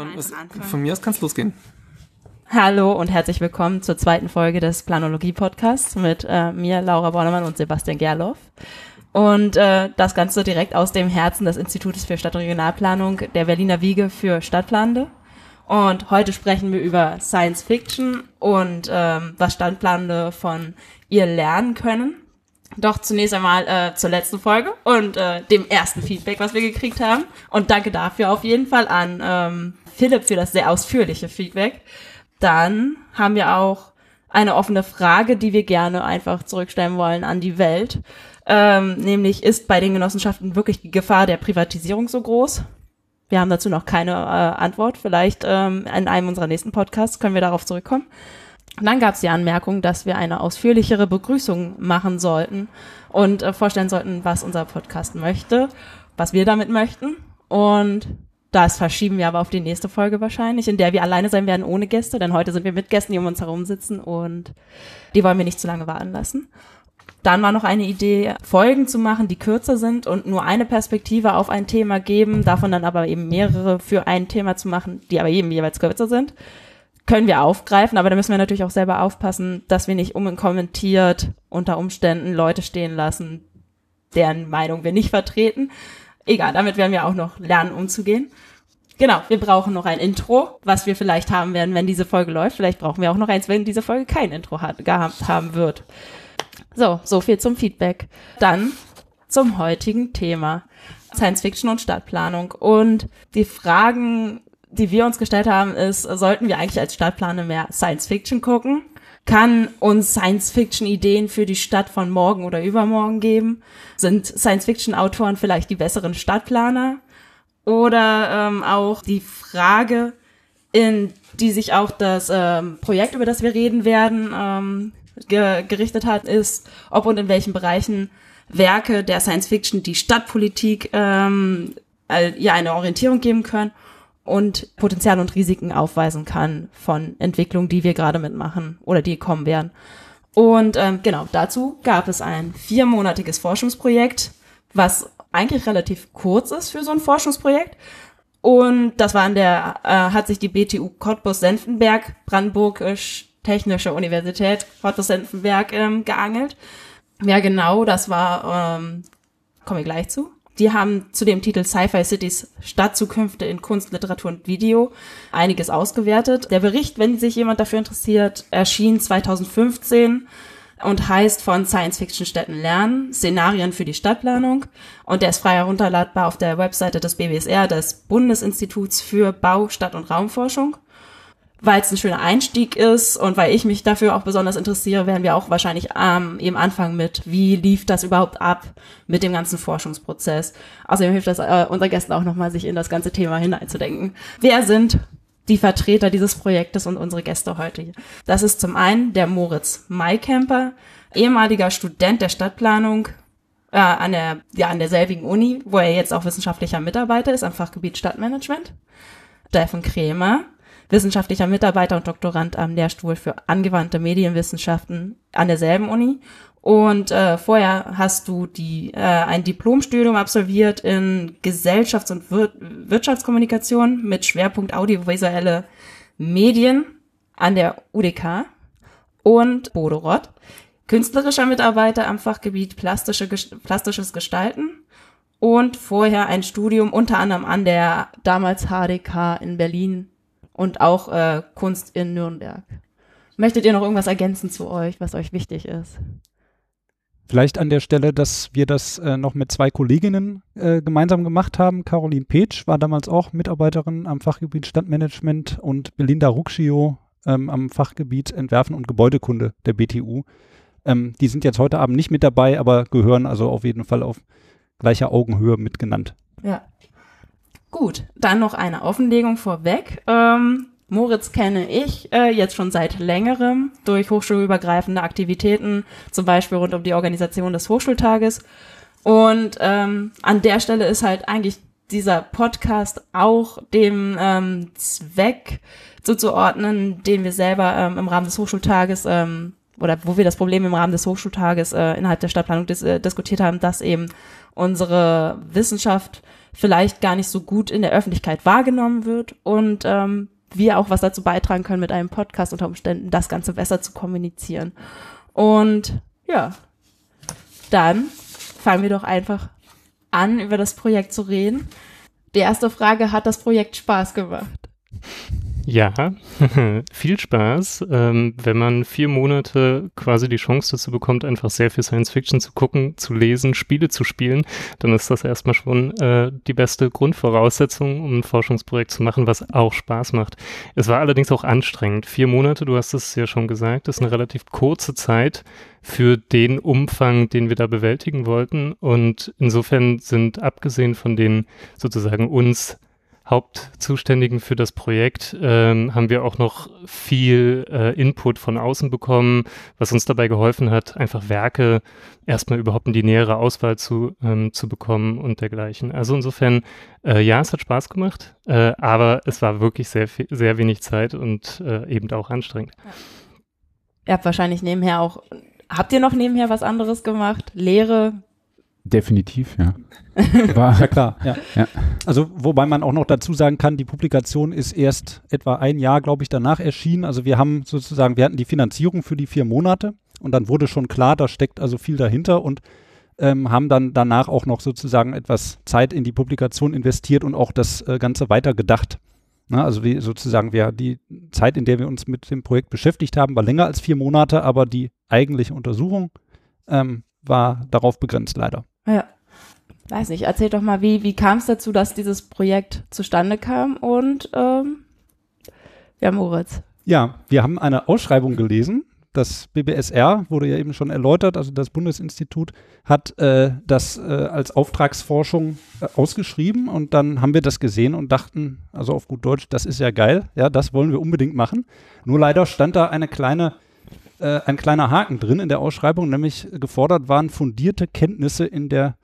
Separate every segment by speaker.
Speaker 1: Von, was, von mir aus kann es losgehen.
Speaker 2: Hallo und herzlich willkommen zur zweiten Folge des Planologie-Podcasts mit äh, mir, Laura Bornemann und Sebastian Gerloff. Und äh, das Ganze direkt aus dem Herzen des Institutes für Stadt- und Regionalplanung der Berliner Wiege für Stadtplanende. Und heute sprechen wir über Science Fiction und ähm, was Stadtplanende von ihr lernen können. Doch zunächst einmal äh, zur letzten Folge und äh, dem ersten Feedback, was wir gekriegt haben. Und danke dafür auf jeden Fall an ähm, Philipp für das sehr ausführliche Feedback. Dann haben wir auch eine offene Frage, die wir gerne einfach zurückstellen wollen an die Welt. Ähm, nämlich, ist bei den Genossenschaften wirklich die Gefahr der Privatisierung so groß? Wir haben dazu noch keine äh, Antwort. Vielleicht ähm, in einem unserer nächsten Podcasts können wir darauf zurückkommen. Und dann gab es die Anmerkung, dass wir eine ausführlichere Begrüßung machen sollten und äh, vorstellen sollten, was unser Podcast möchte, was wir damit möchten. Und das verschieben wir aber auf die nächste Folge wahrscheinlich, in der wir alleine sein werden ohne Gäste, denn heute sind wir mit Gästen, die um uns herum sitzen und die wollen wir nicht zu lange warten lassen. Dann war noch eine Idee, Folgen zu machen, die kürzer sind und nur eine Perspektive auf ein Thema geben, davon dann aber eben mehrere für ein Thema zu machen, die aber eben jeweils kürzer sind können wir aufgreifen, aber da müssen wir natürlich auch selber aufpassen, dass wir nicht unkommentiert unter Umständen Leute stehen lassen, deren Meinung wir nicht vertreten. Egal, damit werden wir auch noch lernen umzugehen. Genau, wir brauchen noch ein Intro, was wir vielleicht haben werden, wenn diese Folge läuft. Vielleicht brauchen wir auch noch eins, wenn diese Folge kein Intro hat, gehabt haben wird. So, so viel zum Feedback. Dann zum heutigen Thema. Science Fiction und Stadtplanung. Und die Fragen die wir uns gestellt haben, ist, sollten wir eigentlich als Stadtplaner mehr Science Fiction gucken? Kann uns Science Fiction Ideen für die Stadt von morgen oder übermorgen geben? Sind Science Fiction Autoren vielleicht die besseren Stadtplaner? Oder ähm, auch die Frage, in die sich auch das ähm, Projekt, über das wir reden werden, ähm, ge gerichtet hat, ist, ob und in welchen Bereichen Werke der Science Fiction die Stadtpolitik ähm, ihr eine Orientierung geben können und Potenzial und Risiken aufweisen kann von Entwicklungen, die wir gerade mitmachen oder die kommen werden. Und ähm, genau, dazu gab es ein viermonatiges Forschungsprojekt, was eigentlich relativ kurz ist für so ein Forschungsprojekt. Und das war an der, äh, hat sich die BTU Cottbus-Senftenberg, Brandenburgisch Technische Universität Cottbus-Senftenberg ähm, geangelt. Ja, genau, das war, ähm, komme ich gleich zu. Die haben zu dem Titel Sci-Fi Cities Stadtzukünfte in Kunst, Literatur und Video einiges ausgewertet. Der Bericht, wenn sich jemand dafür interessiert, erschien 2015 und heißt von Science Fiction Städten lernen, Szenarien für die Stadtplanung. Und der ist frei herunterladbar auf der Webseite des BBSR, des Bundesinstituts für Bau, Stadt- und Raumforschung weil es ein schöner Einstieg ist und weil ich mich dafür auch besonders interessiere, werden wir auch wahrscheinlich ähm, eben anfangen mit, wie lief das überhaupt ab mit dem ganzen Forschungsprozess. Außerdem hilft das äh, unseren Gästen auch nochmal, sich in das ganze Thema hineinzudenken. Wer sind die Vertreter dieses Projektes und unsere Gäste heute hier? Das ist zum einen der Moritz Maikemper, ehemaliger Student der Stadtplanung äh, an der ja an derselbigen Uni, wo er jetzt auch wissenschaftlicher Mitarbeiter ist am Fachgebiet Stadtmanagement. Steffen Krämer, wissenschaftlicher Mitarbeiter und Doktorand am Lehrstuhl für angewandte Medienwissenschaften an derselben Uni. Und äh, vorher hast du die, äh, ein Diplomstudium absolviert in Gesellschafts- und Wir Wirtschaftskommunikation mit Schwerpunkt audiovisuelle Medien an der UDK und Bodo Rott, künstlerischer Mitarbeiter am Fachgebiet plastische, plastisches Gestalten und vorher ein Studium unter anderem an der damals HDK in Berlin und auch äh, Kunst in Nürnberg. Möchtet ihr noch irgendwas ergänzen zu euch, was euch wichtig ist?
Speaker 3: Vielleicht an der Stelle, dass wir das äh, noch mit zwei Kolleginnen äh, gemeinsam gemacht haben. Caroline Petsch war damals auch Mitarbeiterin am Fachgebiet Stadtmanagement und Belinda Ruccio ähm, am Fachgebiet Entwerfen und Gebäudekunde der BTU. Ähm, die sind jetzt heute Abend nicht mit dabei, aber gehören also auf jeden Fall auf gleicher Augenhöhe mitgenannt.
Speaker 2: Ja, Gut, dann noch eine Offenlegung vorweg. Ähm, Moritz kenne ich äh, jetzt schon seit längerem durch hochschulübergreifende Aktivitäten, zum Beispiel rund um die Organisation des Hochschultages. Und ähm, an der Stelle ist halt eigentlich dieser Podcast auch dem ähm, Zweck zuzuordnen, den wir selber ähm, im Rahmen des Hochschultages ähm, oder wo wir das Problem im Rahmen des Hochschultages äh, innerhalb der Stadtplanung dis äh, diskutiert haben, dass eben unsere Wissenschaft vielleicht gar nicht so gut in der Öffentlichkeit wahrgenommen wird und ähm, wir auch was dazu beitragen können mit einem Podcast unter Umständen, das Ganze besser zu kommunizieren. Und ja, dann fangen wir doch einfach an, über das Projekt zu reden. Die erste Frage, hat das Projekt Spaß gemacht?
Speaker 4: Ja, viel Spaß. Ähm, wenn man vier Monate quasi die Chance dazu bekommt, einfach sehr viel Science Fiction zu gucken, zu lesen, Spiele zu spielen, dann ist das erstmal schon äh, die beste Grundvoraussetzung, um ein Forschungsprojekt zu machen, was auch Spaß macht. Es war allerdings auch anstrengend. Vier Monate, du hast es ja schon gesagt, ist eine relativ kurze Zeit für den Umfang, den wir da bewältigen wollten. Und insofern sind abgesehen von den sozusagen uns Hauptzuständigen für das Projekt ähm, haben wir auch noch viel äh, Input von außen bekommen, was uns dabei geholfen hat, einfach Werke erstmal überhaupt in die nähere Auswahl zu, ähm, zu bekommen und dergleichen. Also insofern, äh, ja, es hat Spaß gemacht, äh, aber es war wirklich sehr, sehr wenig Zeit und äh, eben auch anstrengend. Ja.
Speaker 2: Ihr habt wahrscheinlich nebenher auch, habt ihr noch nebenher was anderes gemacht? Lehre,
Speaker 3: Definitiv, ja. War, ja klar, ja. ja. Also wobei man auch noch dazu sagen kann, die Publikation ist erst etwa ein Jahr, glaube ich, danach erschienen. Also wir haben sozusagen, wir hatten die Finanzierung für die vier Monate und dann wurde schon klar, da steckt also viel dahinter und ähm, haben dann danach auch noch sozusagen etwas Zeit in die Publikation investiert und auch das äh, Ganze weitergedacht. Na, also wie sozusagen wir die Zeit, in der wir uns mit dem Projekt beschäftigt haben, war länger als vier Monate, aber die eigentliche Untersuchung ähm, war darauf begrenzt leider.
Speaker 2: Ja. Weiß nicht, erzähl doch mal, wie, wie kam es dazu, dass dieses Projekt zustande kam und ähm, ja, Moritz.
Speaker 3: Ja, wir haben eine Ausschreibung gelesen. Das BBSR wurde ja eben schon erläutert, also das Bundesinstitut hat äh, das äh, als Auftragsforschung äh, ausgeschrieben und dann haben wir das gesehen und dachten, also auf gut Deutsch, das ist ja geil, ja, das wollen wir unbedingt machen. Nur leider stand da eine kleine äh, ein kleiner Haken drin in der Ausschreibung, nämlich gefordert waren fundierte Kenntnisse in der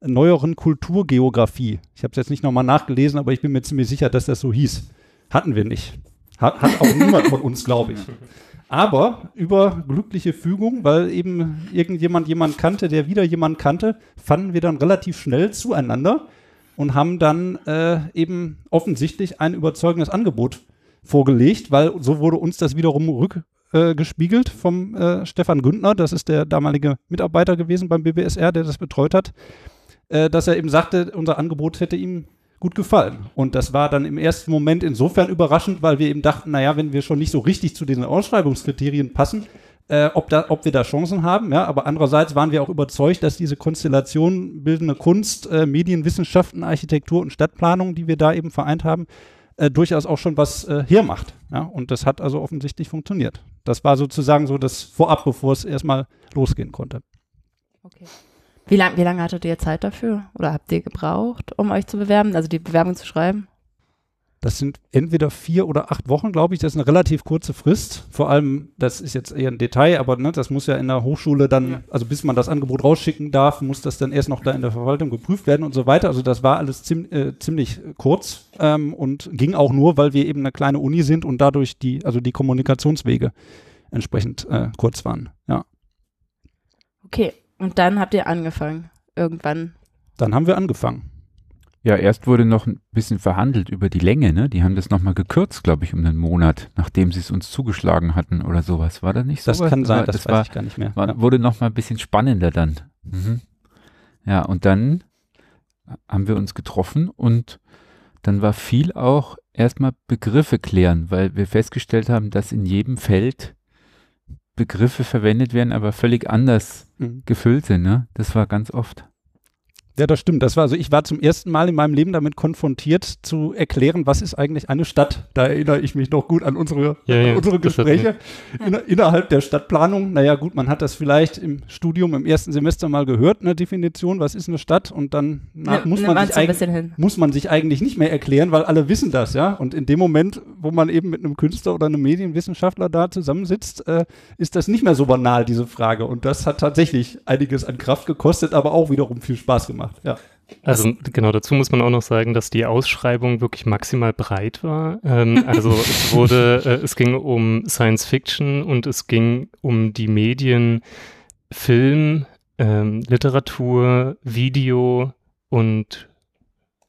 Speaker 3: neueren Kulturgeografie. Ich habe es jetzt nicht nochmal nachgelesen, aber ich bin mir ziemlich sicher, dass das so hieß. Hatten wir nicht. Hat, hat auch niemand von uns, glaube ich. Aber über glückliche Fügung, weil eben irgendjemand jemand kannte, der wieder jemand kannte, fanden wir dann relativ schnell zueinander und haben dann äh, eben offensichtlich ein überzeugendes Angebot vorgelegt, weil so wurde uns das wiederum rück, äh, gespiegelt vom äh, Stefan Güntner, das ist der damalige Mitarbeiter gewesen beim BBSR, der das betreut hat, äh, dass er eben sagte, unser Angebot hätte ihm gut gefallen. Und das war dann im ersten Moment insofern überraschend, weil wir eben dachten, naja, wenn wir schon nicht so richtig zu diesen Ausschreibungskriterien passen, äh, ob, da, ob wir da Chancen haben. Ja, aber andererseits waren wir auch überzeugt, dass diese Konstellation bildende Kunst, äh, Medienwissenschaften, Architektur und Stadtplanung, die wir da eben vereint haben, äh, durchaus auch schon was äh, hermacht. Ja? Und das hat also offensichtlich funktioniert. Das war sozusagen so das Vorab, bevor es erstmal losgehen konnte.
Speaker 2: Okay. Wie lange wie lang hattet ihr Zeit dafür? Oder habt ihr gebraucht, um euch zu bewerben, also die Bewerbung zu schreiben?
Speaker 3: Das sind entweder vier oder acht Wochen, glaube ich. Das ist eine relativ kurze Frist. Vor allem, das ist jetzt eher ein Detail, aber ne, das muss ja in der Hochschule dann, ja. also bis man das Angebot rausschicken darf, muss das dann erst noch da in der Verwaltung geprüft werden und so weiter. Also das war alles ziem, äh, ziemlich kurz ähm, und ging auch nur, weil wir eben eine kleine Uni sind und dadurch die, also die Kommunikationswege entsprechend äh, kurz waren. Ja.
Speaker 2: Okay, und dann habt ihr angefangen irgendwann.
Speaker 3: Dann haben wir angefangen.
Speaker 5: Ja, erst wurde noch ein bisschen verhandelt über die Länge, ne? Die haben das nochmal gekürzt, glaube ich, um einen Monat, nachdem sie es uns zugeschlagen hatten oder sowas. War da nicht so?
Speaker 3: Das kann sein, das, das weiß war, ich gar nicht mehr.
Speaker 5: War, ja. Wurde nochmal ein bisschen spannender dann. Mhm. Ja, und dann haben wir uns getroffen und dann war viel auch erstmal Begriffe klären, weil wir festgestellt haben, dass in jedem Feld Begriffe verwendet werden, aber völlig anders mhm. gefüllt sind. Ne? Das war ganz oft.
Speaker 3: Ja, das stimmt. Das war also, ich war zum ersten Mal in meinem Leben damit konfrontiert, zu erklären, was ist eigentlich eine Stadt. Da erinnere ich mich noch gut an unsere,
Speaker 4: ja, ja,
Speaker 3: an unsere Gespräche in, innerhalb der Stadtplanung. Naja, gut, man hat das vielleicht im Studium im ersten Semester mal gehört, eine Definition, was ist eine Stadt? Und dann nach, muss, man sich muss man sich eigentlich nicht mehr erklären, weil alle wissen das, ja. Und in dem Moment, wo man eben mit einem Künstler oder einem Medienwissenschaftler da zusammensitzt, äh, ist das nicht mehr so banal, diese Frage. Und das hat tatsächlich einiges an Kraft gekostet, aber auch wiederum viel Spaß gemacht gemacht, ja.
Speaker 4: Also genau, dazu muss man auch noch sagen, dass die Ausschreibung wirklich maximal breit war. Ähm, also es wurde, äh, es ging um Science Fiction und es ging um die Medien Film, ähm, Literatur, Video und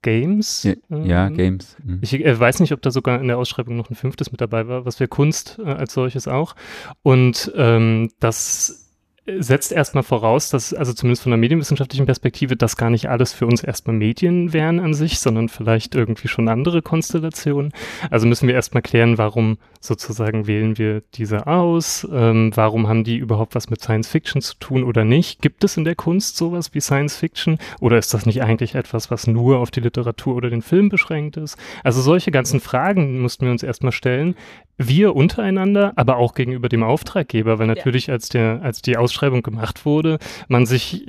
Speaker 4: Games.
Speaker 5: Ja,
Speaker 4: ähm,
Speaker 5: ja Games. Mhm.
Speaker 4: Ich äh, weiß nicht, ob da sogar in der Ausschreibung noch ein fünftes mit dabei war, was wäre Kunst äh, als solches auch. Und ähm, das setzt erstmal voraus, dass, also zumindest von der medienwissenschaftlichen Perspektive, dass gar nicht alles für uns erstmal Medien wären an sich, sondern vielleicht irgendwie schon andere Konstellationen. Also müssen wir erstmal klären, warum sozusagen wählen wir diese aus, ähm, warum haben die überhaupt was mit Science Fiction zu tun oder nicht? Gibt es in der Kunst sowas wie Science Fiction oder ist das nicht eigentlich etwas, was nur auf die Literatur oder den Film beschränkt ist? Also solche ganzen Fragen mussten wir uns erstmal stellen, wir untereinander, aber auch gegenüber dem Auftraggeber, weil natürlich ja. als der, als die Ausschreibung gemacht wurde, man sich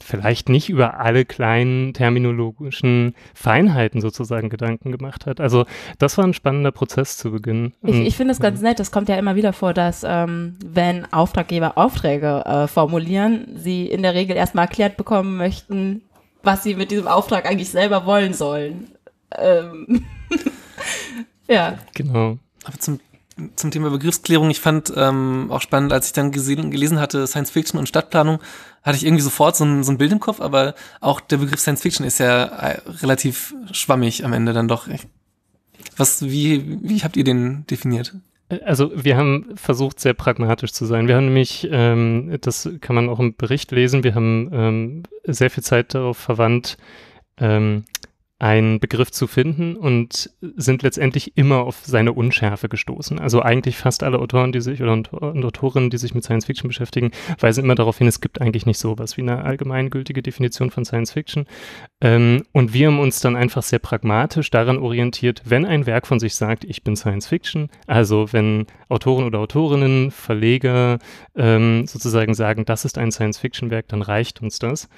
Speaker 4: vielleicht nicht über alle kleinen terminologischen Feinheiten sozusagen Gedanken gemacht hat. Also das war ein spannender Prozess zu Beginn.
Speaker 2: Ich, ich finde es ganz nett, das kommt ja immer wieder vor, dass ähm, wenn Auftraggeber Aufträge äh, formulieren, sie in der Regel erstmal erklärt bekommen möchten, was sie mit diesem Auftrag eigentlich selber wollen sollen. Ähm ja.
Speaker 1: Genau. Aber zum zum Thema Begriffsklärung, ich fand ähm, auch spannend, als ich dann gesehen, gelesen hatte, Science Fiction und Stadtplanung, hatte ich irgendwie sofort so ein, so ein Bild im Kopf, aber auch der Begriff Science Fiction ist ja äh, relativ schwammig am Ende dann doch. Was, wie, wie habt ihr den definiert?
Speaker 4: Also wir haben versucht, sehr pragmatisch zu sein. Wir haben nämlich, ähm, das kann man auch im Bericht lesen, wir haben ähm, sehr viel Zeit darauf verwandt, ähm, einen Begriff zu finden und sind letztendlich immer auf seine Unschärfe gestoßen. Also eigentlich fast alle Autoren, die sich oder Autorinnen, die sich mit Science Fiction beschäftigen, weisen immer darauf hin, es gibt eigentlich nicht sowas wie eine allgemeingültige Definition von Science Fiction. Ähm, und wir haben uns dann einfach sehr pragmatisch daran orientiert, wenn ein Werk von sich sagt, ich bin Science Fiction, also wenn Autoren oder Autorinnen, Verleger ähm, sozusagen sagen, das ist ein Science Fiction Werk, dann reicht uns das.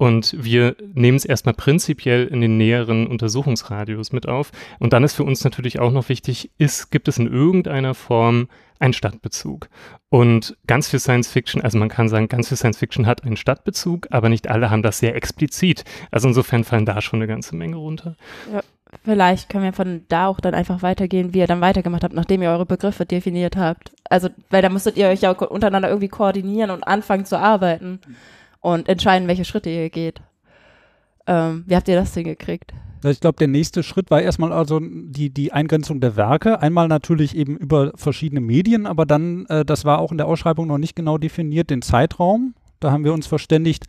Speaker 4: Und wir nehmen es erstmal prinzipiell in den näheren Untersuchungsradius mit auf. Und dann ist für uns natürlich auch noch wichtig, ist, gibt es in irgendeiner Form einen Stadtbezug? Und ganz viel Science Fiction, also man kann sagen, ganz viel Science Fiction hat einen Stadtbezug, aber nicht alle haben das sehr explizit. Also insofern fallen da schon eine ganze Menge runter.
Speaker 2: Ja, vielleicht können wir von da auch dann einfach weitergehen, wie ihr dann weitergemacht habt, nachdem ihr eure Begriffe definiert habt. Also, weil da müsstet ihr euch ja untereinander irgendwie koordinieren und anfangen zu arbeiten und entscheiden, welche Schritte ihr geht. Ähm, wie habt ihr das hingekriegt?
Speaker 3: Ich glaube, der nächste Schritt war erstmal also die, die Eingrenzung der Werke. Einmal natürlich eben über verschiedene Medien, aber dann, äh, das war auch in der Ausschreibung noch nicht genau definiert, den Zeitraum. Da haben wir uns verständigt,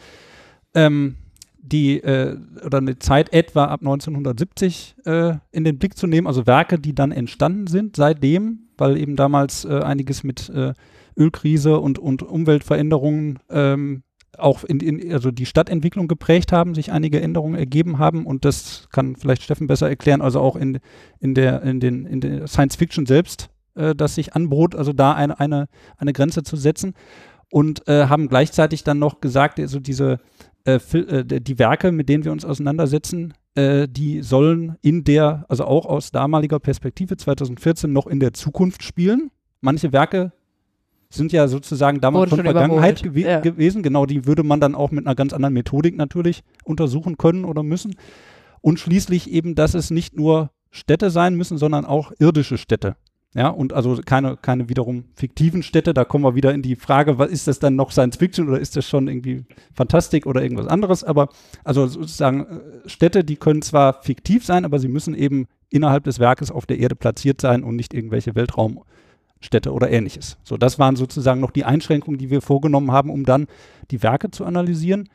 Speaker 3: ähm, die äh, oder eine Zeit etwa ab 1970 äh, in den Blick zu nehmen, also Werke, die dann entstanden sind seitdem, weil eben damals äh, einiges mit äh, Ölkrise und, und Umweltveränderungen ähm, auch in, in, also die Stadtentwicklung geprägt haben, sich einige Änderungen ergeben haben. Und das kann vielleicht Steffen besser erklären, also auch in, in der, in den, in der Science Fiction selbst, äh, dass sich anbot, also da eine, eine, eine Grenze zu setzen. Und äh, haben gleichzeitig dann noch gesagt, also diese äh, äh die Werke, mit denen wir uns auseinandersetzen, äh, die sollen in der, also auch aus damaliger Perspektive 2014 noch in der Zukunft spielen. Manche Werke sind ja sozusagen damals schon Vergangenheit gew ja. gewesen. Genau, die würde man dann auch mit einer ganz anderen Methodik natürlich untersuchen können oder müssen. Und schließlich eben, dass es nicht nur Städte sein müssen, sondern auch irdische Städte. Ja, und also keine, keine wiederum fiktiven Städte. Da kommen wir wieder in die Frage, was ist das dann noch Science Fiction oder ist das schon irgendwie Fantastik oder irgendwas anderes? Aber also sozusagen äh, Städte, die können zwar fiktiv sein, aber sie müssen eben innerhalb des Werkes auf der Erde platziert sein und nicht irgendwelche Weltraum- Städte oder ähnliches. So, das waren sozusagen noch die Einschränkungen, die wir vorgenommen haben, um dann die Werke zu analysieren.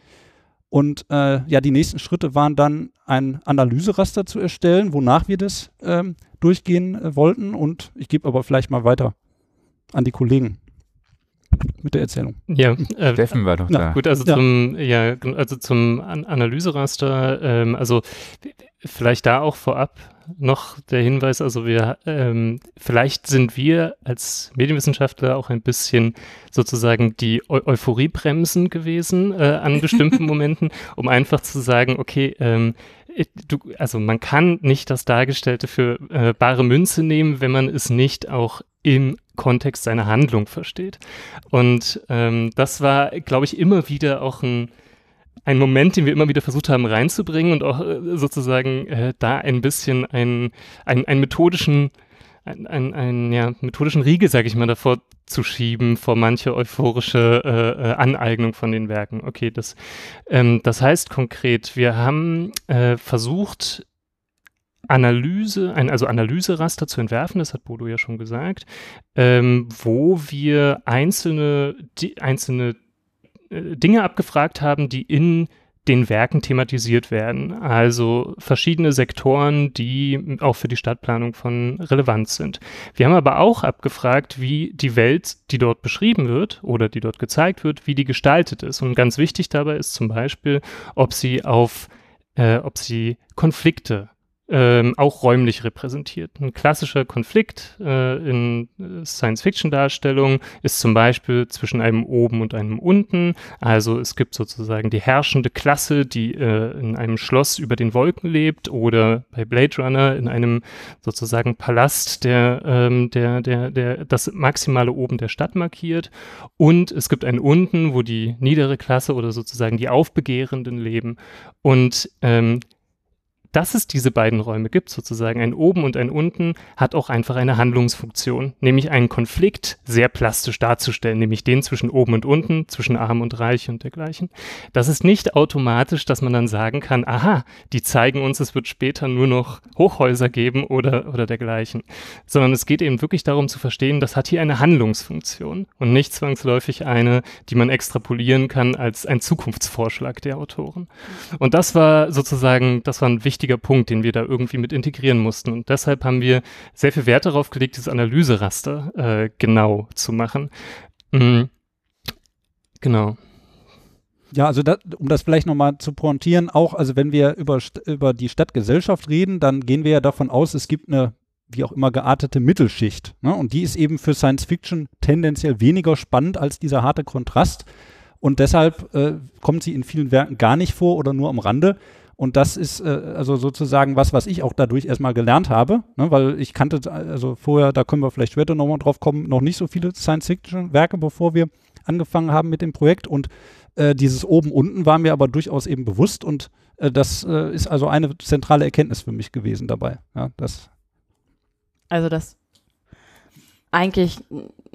Speaker 3: Und äh, ja, die nächsten Schritte waren dann ein Analyseraster zu erstellen, wonach wir das ähm, durchgehen äh, wollten. Und ich gebe aber vielleicht mal weiter an die Kollegen mit der Erzählung.
Speaker 4: Ja,
Speaker 5: äh, Steffen war doch da.
Speaker 4: Gut, also ja. zum, ja, also zum An Analyseraster, ähm, also vielleicht da auch vorab noch der Hinweis, also wir, ähm, vielleicht sind wir als Medienwissenschaftler auch ein bisschen sozusagen die Eu Euphoriebremsen gewesen äh, an bestimmten Momenten, um einfach zu sagen, okay, ähm, du, also man kann nicht das Dargestellte für äh, bare Münze nehmen, wenn man es nicht auch im Kontext seiner Handlung versteht. Und ähm, das war, glaube ich, immer wieder auch ein ein Moment, den wir immer wieder versucht haben reinzubringen und auch äh, sozusagen äh, da ein bisschen einen, einen, einen methodischen ein, ein, ein ja, methodischen Riegel, sage ich mal, davor zu schieben vor manche euphorische äh, äh, Aneignung von den Werken. Okay, das, ähm, das heißt konkret, wir haben äh, versucht, Analyse, ein, also Analyseraster zu entwerfen, das hat Bodo ja schon gesagt, ähm, wo wir einzelne, die, einzelne Dinge abgefragt haben, die in den Werken thematisiert werden. Also verschiedene Sektoren, die auch für die Stadtplanung von Relevanz sind. Wir haben aber auch abgefragt, wie die Welt, die dort beschrieben wird oder die dort gezeigt wird, wie die gestaltet ist. Und ganz wichtig dabei ist zum Beispiel, ob sie auf, äh, ob sie Konflikte ähm, auch räumlich repräsentiert. Ein klassischer Konflikt äh, in äh, Science-Fiction-Darstellungen ist zum Beispiel zwischen einem Oben und einem Unten. Also es gibt sozusagen die herrschende Klasse, die äh, in einem Schloss über den Wolken lebt oder bei Blade Runner in einem sozusagen Palast, der, ähm, der, der, der das maximale Oben der Stadt markiert. Und es gibt ein Unten, wo die niedere Klasse oder sozusagen die Aufbegehrenden leben. Und ähm, dass es diese beiden Räume gibt, sozusagen ein Oben und ein Unten, hat auch einfach eine Handlungsfunktion, nämlich einen Konflikt sehr plastisch darzustellen, nämlich den zwischen Oben und Unten, zwischen Arm und Reich und dergleichen. Das ist nicht automatisch, dass man dann sagen kann, aha, die zeigen uns, es wird später nur noch Hochhäuser geben oder, oder dergleichen, sondern es geht eben wirklich darum zu verstehen, das hat hier eine Handlungsfunktion und nicht zwangsläufig eine, die man extrapolieren kann als ein Zukunftsvorschlag der Autoren. Und das war sozusagen, das war ein wichtiger wichtiger Punkt, den wir da irgendwie mit integrieren mussten. Und deshalb haben wir sehr viel Wert darauf gelegt, dieses Analyseraster äh, genau zu machen. Mhm. Genau.
Speaker 3: Ja, also da, um das vielleicht nochmal zu pointieren, auch, also wenn wir über, über die Stadtgesellschaft reden, dann gehen wir ja davon aus, es gibt eine wie auch immer geartete Mittelschicht. Ne? Und die ist eben für Science Fiction tendenziell weniger spannend als dieser harte Kontrast. Und deshalb äh, kommt sie in vielen Werken gar nicht vor oder nur am Rande. Und das ist äh, also sozusagen was, was ich auch dadurch erstmal gelernt habe, ne, weil ich kannte, also vorher, da können wir vielleicht später nochmal drauf kommen, noch nicht so viele Science-Fiction-Werke, bevor wir angefangen haben mit dem Projekt. Und äh, dieses Oben-Unten war mir aber durchaus eben bewusst und äh, das äh, ist also eine zentrale Erkenntnis für mich gewesen dabei. Ja, das
Speaker 2: also, dass eigentlich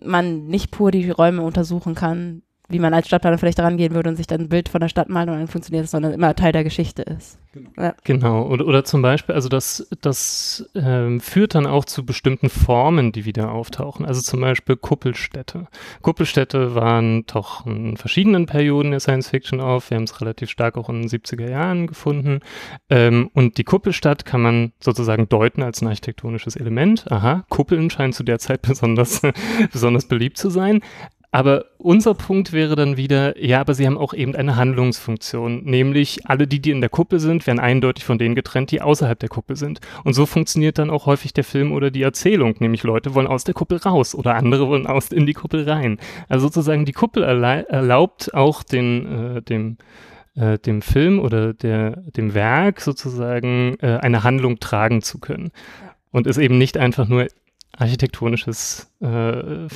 Speaker 2: man nicht pur die Räume untersuchen kann, wie man als Stadtplaner vielleicht rangehen würde und sich dann ein Bild von der Stadt malen und dann funktioniert es, sondern immer Teil der Geschichte ist.
Speaker 4: Genau. Ja. genau. Oder, oder zum Beispiel, also das, das ähm, führt dann auch zu bestimmten Formen, die wieder auftauchen. Also zum Beispiel Kuppelstädte. Kuppelstädte waren doch in verschiedenen Perioden der Science Fiction auf. Wir haben es relativ stark auch in den 70er Jahren gefunden. Ähm, und die Kuppelstadt kann man sozusagen deuten als ein architektonisches Element. Aha, Kuppeln scheinen zu der Zeit besonders, besonders beliebt zu sein. Aber unser Punkt wäre dann wieder, ja, aber sie haben auch eben eine Handlungsfunktion, nämlich alle die, die in der Kuppel sind, werden eindeutig von denen getrennt, die außerhalb der Kuppel sind. Und so funktioniert dann auch häufig der Film oder die Erzählung, nämlich Leute wollen aus der Kuppel raus oder andere wollen aus in die Kuppel rein. Also sozusagen die Kuppel erlaubt auch den, äh, dem äh, dem Film oder der, dem Werk sozusagen äh, eine Handlung tragen zu können. Und ist eben nicht einfach nur architektonisches äh,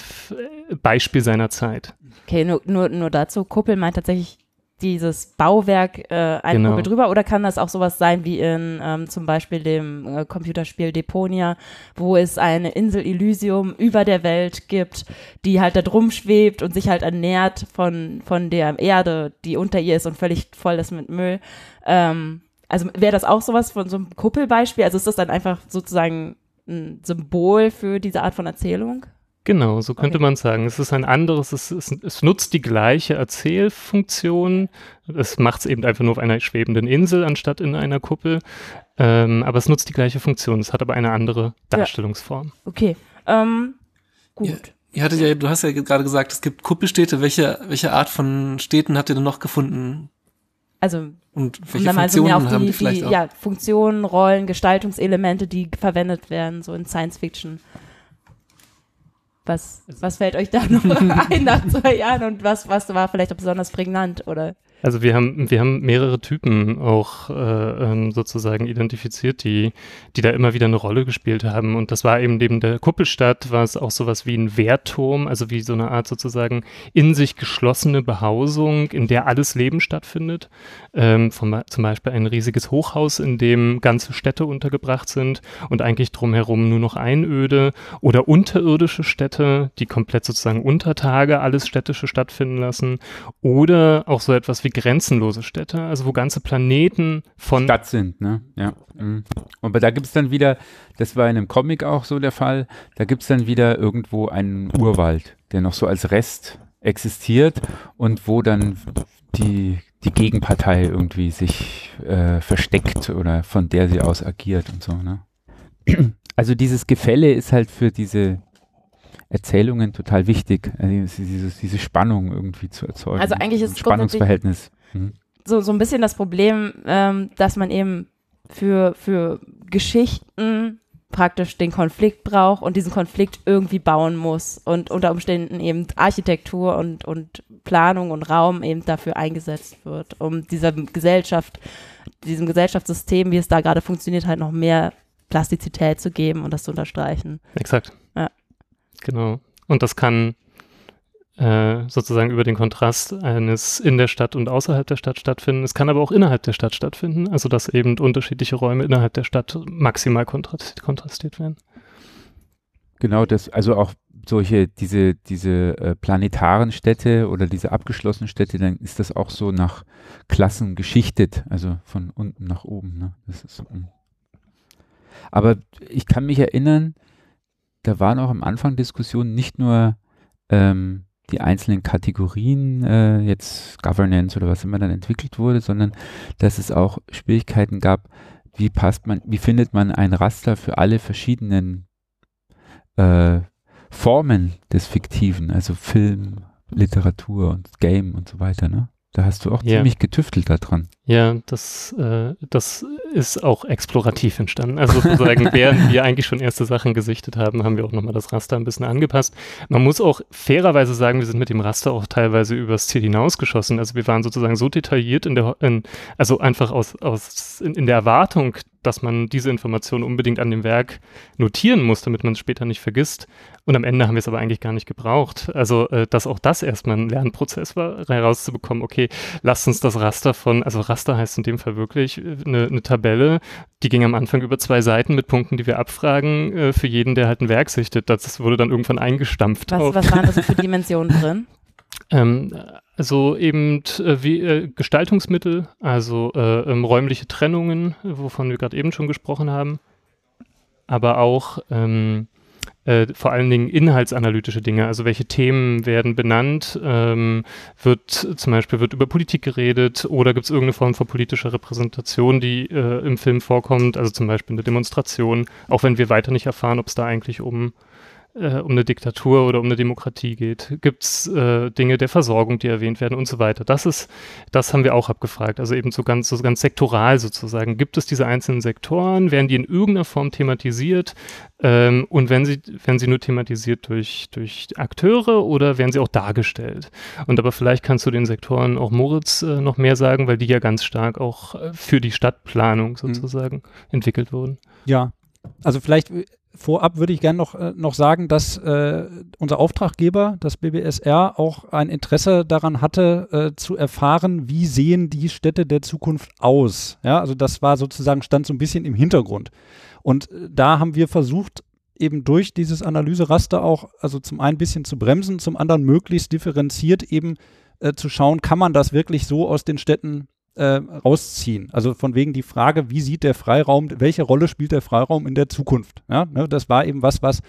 Speaker 4: Beispiel seiner Zeit.
Speaker 2: Okay, nur, nur, nur dazu. Kuppel meint tatsächlich dieses Bauwerk äh, eine genau. Kuppel drüber oder kann das auch sowas sein wie in ähm, zum Beispiel dem äh, Computerspiel Deponia, wo es eine Insel Elysium über der Welt gibt, die halt da drum schwebt und sich halt ernährt von, von der Erde, die unter ihr ist und völlig voll ist mit Müll. Ähm, also wäre das auch sowas von so einem Kuppelbeispiel? Also ist das dann einfach sozusagen ein Symbol für diese Art von Erzählung?
Speaker 4: Genau, so könnte okay. man sagen. Es ist ein anderes, es, es, es nutzt die gleiche Erzählfunktion. Es macht es eben einfach nur auf einer schwebenden Insel anstatt in einer Kuppel. Ähm, aber es nutzt die gleiche Funktion. Es hat aber eine andere Darstellungsform. Ja.
Speaker 2: Okay, ähm, gut.
Speaker 1: Ja. Ihr hattet ja, du hast ja gerade gesagt, es gibt Kuppelstädte. Welche, welche Art von Städten habt ihr denn noch gefunden?
Speaker 2: Also
Speaker 1: und welche um Funktionen so haben die, die vielleicht
Speaker 2: die, auch? Ja, Funktionen, Rollen, Gestaltungselemente, die verwendet werden, so in Science Fiction. Was, was fällt euch da noch ein nach zwei Jahren und was, was war vielleicht auch besonders prägnant oder?
Speaker 4: Also wir haben, wir haben mehrere Typen auch äh, ähm, sozusagen identifiziert, die, die da immer wieder eine Rolle gespielt haben. Und das war eben neben der Kuppelstadt, war es auch sowas wie ein Wehrturm, also wie so eine Art sozusagen in sich geschlossene Behausung, in der alles Leben stattfindet. Ähm, vom, zum Beispiel ein riesiges Hochhaus, in dem ganze Städte untergebracht sind und eigentlich drumherum nur noch Einöde oder unterirdische Städte, die komplett sozusagen unter Tage alles Städtische stattfinden lassen. Oder auch so etwas wie grenzenlose Städte, also wo ganze Planeten von
Speaker 5: Stadt sind, ne? Ja. Mhm. Aber da gibt es dann wieder, das war in einem Comic auch so der Fall, da gibt es dann wieder irgendwo einen Urwald, der noch so als Rest existiert und wo dann die, die Gegenpartei irgendwie sich äh, versteckt oder von der sie aus agiert und so, ne? Also dieses Gefälle ist halt für diese Erzählungen total wichtig, also diese, diese Spannung irgendwie zu erzeugen.
Speaker 2: Also eigentlich ist
Speaker 5: ein Spannungsverhältnis.
Speaker 2: Mhm. So, so ein bisschen das Problem, ähm, dass man eben für, für Geschichten praktisch den Konflikt braucht und diesen Konflikt irgendwie bauen muss und unter Umständen eben Architektur und, und Planung und Raum eben dafür eingesetzt wird, um dieser Gesellschaft, diesem Gesellschaftssystem, wie es da gerade funktioniert, halt noch mehr Plastizität zu geben und das zu unterstreichen.
Speaker 4: Exakt.
Speaker 2: Ja.
Speaker 4: Genau. Und das kann äh, sozusagen über den Kontrast eines in der Stadt und außerhalb der Stadt stattfinden. Es kann aber auch innerhalb der Stadt stattfinden, also dass eben unterschiedliche Räume innerhalb der Stadt maximal kontrast kontrastiert werden.
Speaker 5: Genau, das, also auch solche, diese, diese äh, planetaren Städte oder diese abgeschlossenen Städte, dann ist das auch so nach Klassen geschichtet, also von unten nach oben. Ne? Das ist, mm. aber ich kann mich erinnern, da waren auch am Anfang Diskussionen nicht nur ähm, die einzelnen Kategorien, äh, jetzt Governance oder was immer dann entwickelt wurde, sondern dass es auch Schwierigkeiten gab, wie passt man, wie findet man ein Raster für alle verschiedenen äh, Formen des Fiktiven, also Film, Literatur und Game und so weiter, ne? Da hast du auch
Speaker 4: Ja.
Speaker 5: ziemlich getüftelt daran.
Speaker 4: Ja, das, äh, das ist auch explorativ entstanden. Also sozusagen, während wir eigentlich schon erste Sachen gesichtet haben, haben wir auch nochmal das Raster ein bisschen angepasst. Man muss auch fairerweise sagen, wir sind mit dem Raster auch teilweise übers Ziel hinausgeschossen. Also wir waren sozusagen so detailliert in der, in, also einfach aus, aus in, in der Erwartung, dass man diese Information unbedingt an dem Werk notieren muss, damit man es später nicht vergisst. Und am Ende haben wir es aber eigentlich gar nicht gebraucht. Also, äh, dass auch das erstmal ein Lernprozess war, herauszubekommen, okay, lasst uns das Raster von, also Raster heißt in dem Fall wirklich äh, eine, eine Tabelle, die ging am Anfang über zwei Seiten mit Punkten, die wir abfragen, äh, für jeden, der halt ein Werk sichtet. Das wurde dann irgendwann eingestampft.
Speaker 2: Was, was waren da so für Dimensionen drin?
Speaker 4: Ähm, also eben äh, wie äh, Gestaltungsmittel, also äh, ähm, räumliche Trennungen, wovon wir gerade eben schon gesprochen haben, aber auch ähm, äh, vor allen Dingen inhaltsanalytische Dinge, also welche Themen werden benannt, ähm, wird zum Beispiel wird über Politik geredet oder gibt es irgendeine Form von politischer Repräsentation, die äh, im Film vorkommt, also zum Beispiel eine Demonstration, auch wenn wir weiter nicht erfahren, ob es da eigentlich um äh, um eine Diktatur oder um eine Demokratie geht? Gibt es äh, Dinge der Versorgung, die erwähnt werden und so weiter? Das ist, das haben wir auch abgefragt. Also eben so ganz, so ganz sektoral sozusagen. Gibt es diese einzelnen Sektoren? Werden die in irgendeiner Form thematisiert? Ähm, und wenn sie, werden sie nur thematisiert durch, durch Akteure oder werden sie auch dargestellt? Und aber vielleicht kannst du den Sektoren auch Moritz äh, noch mehr sagen, weil die ja ganz stark auch äh, für die Stadtplanung sozusagen entwickelt wurden.
Speaker 3: Ja, also vielleicht vorab würde ich gerne noch, äh, noch sagen, dass äh, unser Auftraggeber, das BBSR, auch ein Interesse daran hatte, äh, zu erfahren, wie sehen die Städte der Zukunft aus. Ja, also das war sozusagen, stand so ein bisschen im Hintergrund. Und äh, da haben wir versucht, eben durch dieses Analyseraster auch, also zum einen ein bisschen zu bremsen, zum anderen möglichst differenziert eben äh, zu schauen, kann man das wirklich so aus den Städten äh, rausziehen. Also von wegen die Frage, wie sieht der Freiraum, welche Rolle spielt der Freiraum in der Zukunft? Ja, ne, das war eben was, was,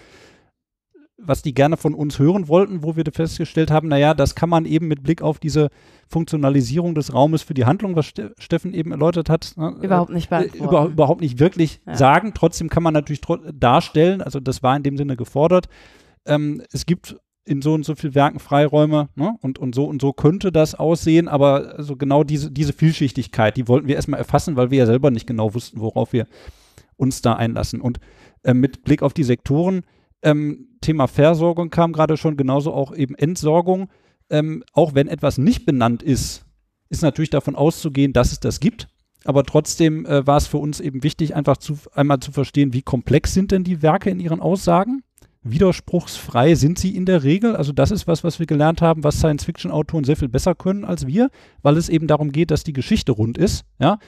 Speaker 3: was die gerne von uns hören wollten, wo wir festgestellt haben, naja, das kann man eben mit Blick auf diese Funktionalisierung des Raumes für die Handlung, was Ste Steffen eben erläutert hat, ne,
Speaker 2: Überhaupt nicht
Speaker 3: äh,
Speaker 2: beantworten.
Speaker 3: überhaupt, überhaupt nicht wirklich
Speaker 2: Ja.
Speaker 3: sagen. Trotzdem kann man natürlich darstellen, also das war in dem Sinne gefordert. Ähm, es gibt in so und so viel Werken Freiräume ne? und, und so und so könnte das aussehen, aber also genau diese, diese Vielschichtigkeit, die wollten wir erstmal erfassen, weil wir ja selber nicht genau wussten, worauf wir uns da einlassen. Und äh, mit Blick auf die Sektoren, ähm, Thema Versorgung kam gerade schon, genauso auch eben Entsorgung. Ähm, auch wenn etwas nicht benannt ist, ist natürlich davon auszugehen, dass es das gibt. Aber trotzdem äh, war es für uns eben wichtig, einfach zu, einmal zu verstehen, wie komplex sind denn die Werke in ihren Aussagen. Widerspruchsfrei sind sie in der Regel. Also das ist was, was wir gelernt haben, was Science-Fiction-Autoren sehr viel besser können als wir, weil es eben darum geht, dass die Geschichte rund ist. Ja,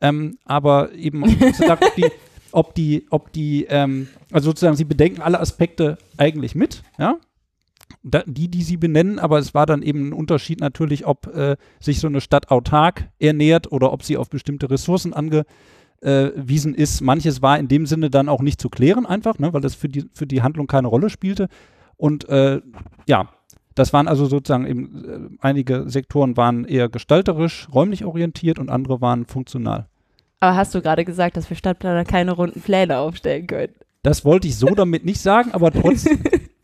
Speaker 3: ähm, aber eben sozusagen, ob die, ob die, ob die ähm, also sozusagen, sie bedenken alle Aspekte eigentlich mit. Ja, die, die sie benennen, aber es war dann eben ein Unterschied natürlich, ob äh, sich so eine Stadt autark ernährt oder ob sie auf bestimmte Ressourcen angewiesen ist. Manches war in dem Sinne dann auch nicht zu klären einfach, ne, weil das für die, für die Handlung keine Rolle spielte. Und äh, ja, das waren also sozusagen eben, äh, einige Sektoren waren eher gestalterisch, räumlich orientiert und andere waren funktional.
Speaker 2: Aber hast du gerade gesagt, dass wir Stadtplaner keine runden Pläne aufstellen können?
Speaker 3: Das wollte ich so damit nicht sagen, aber trotzdem,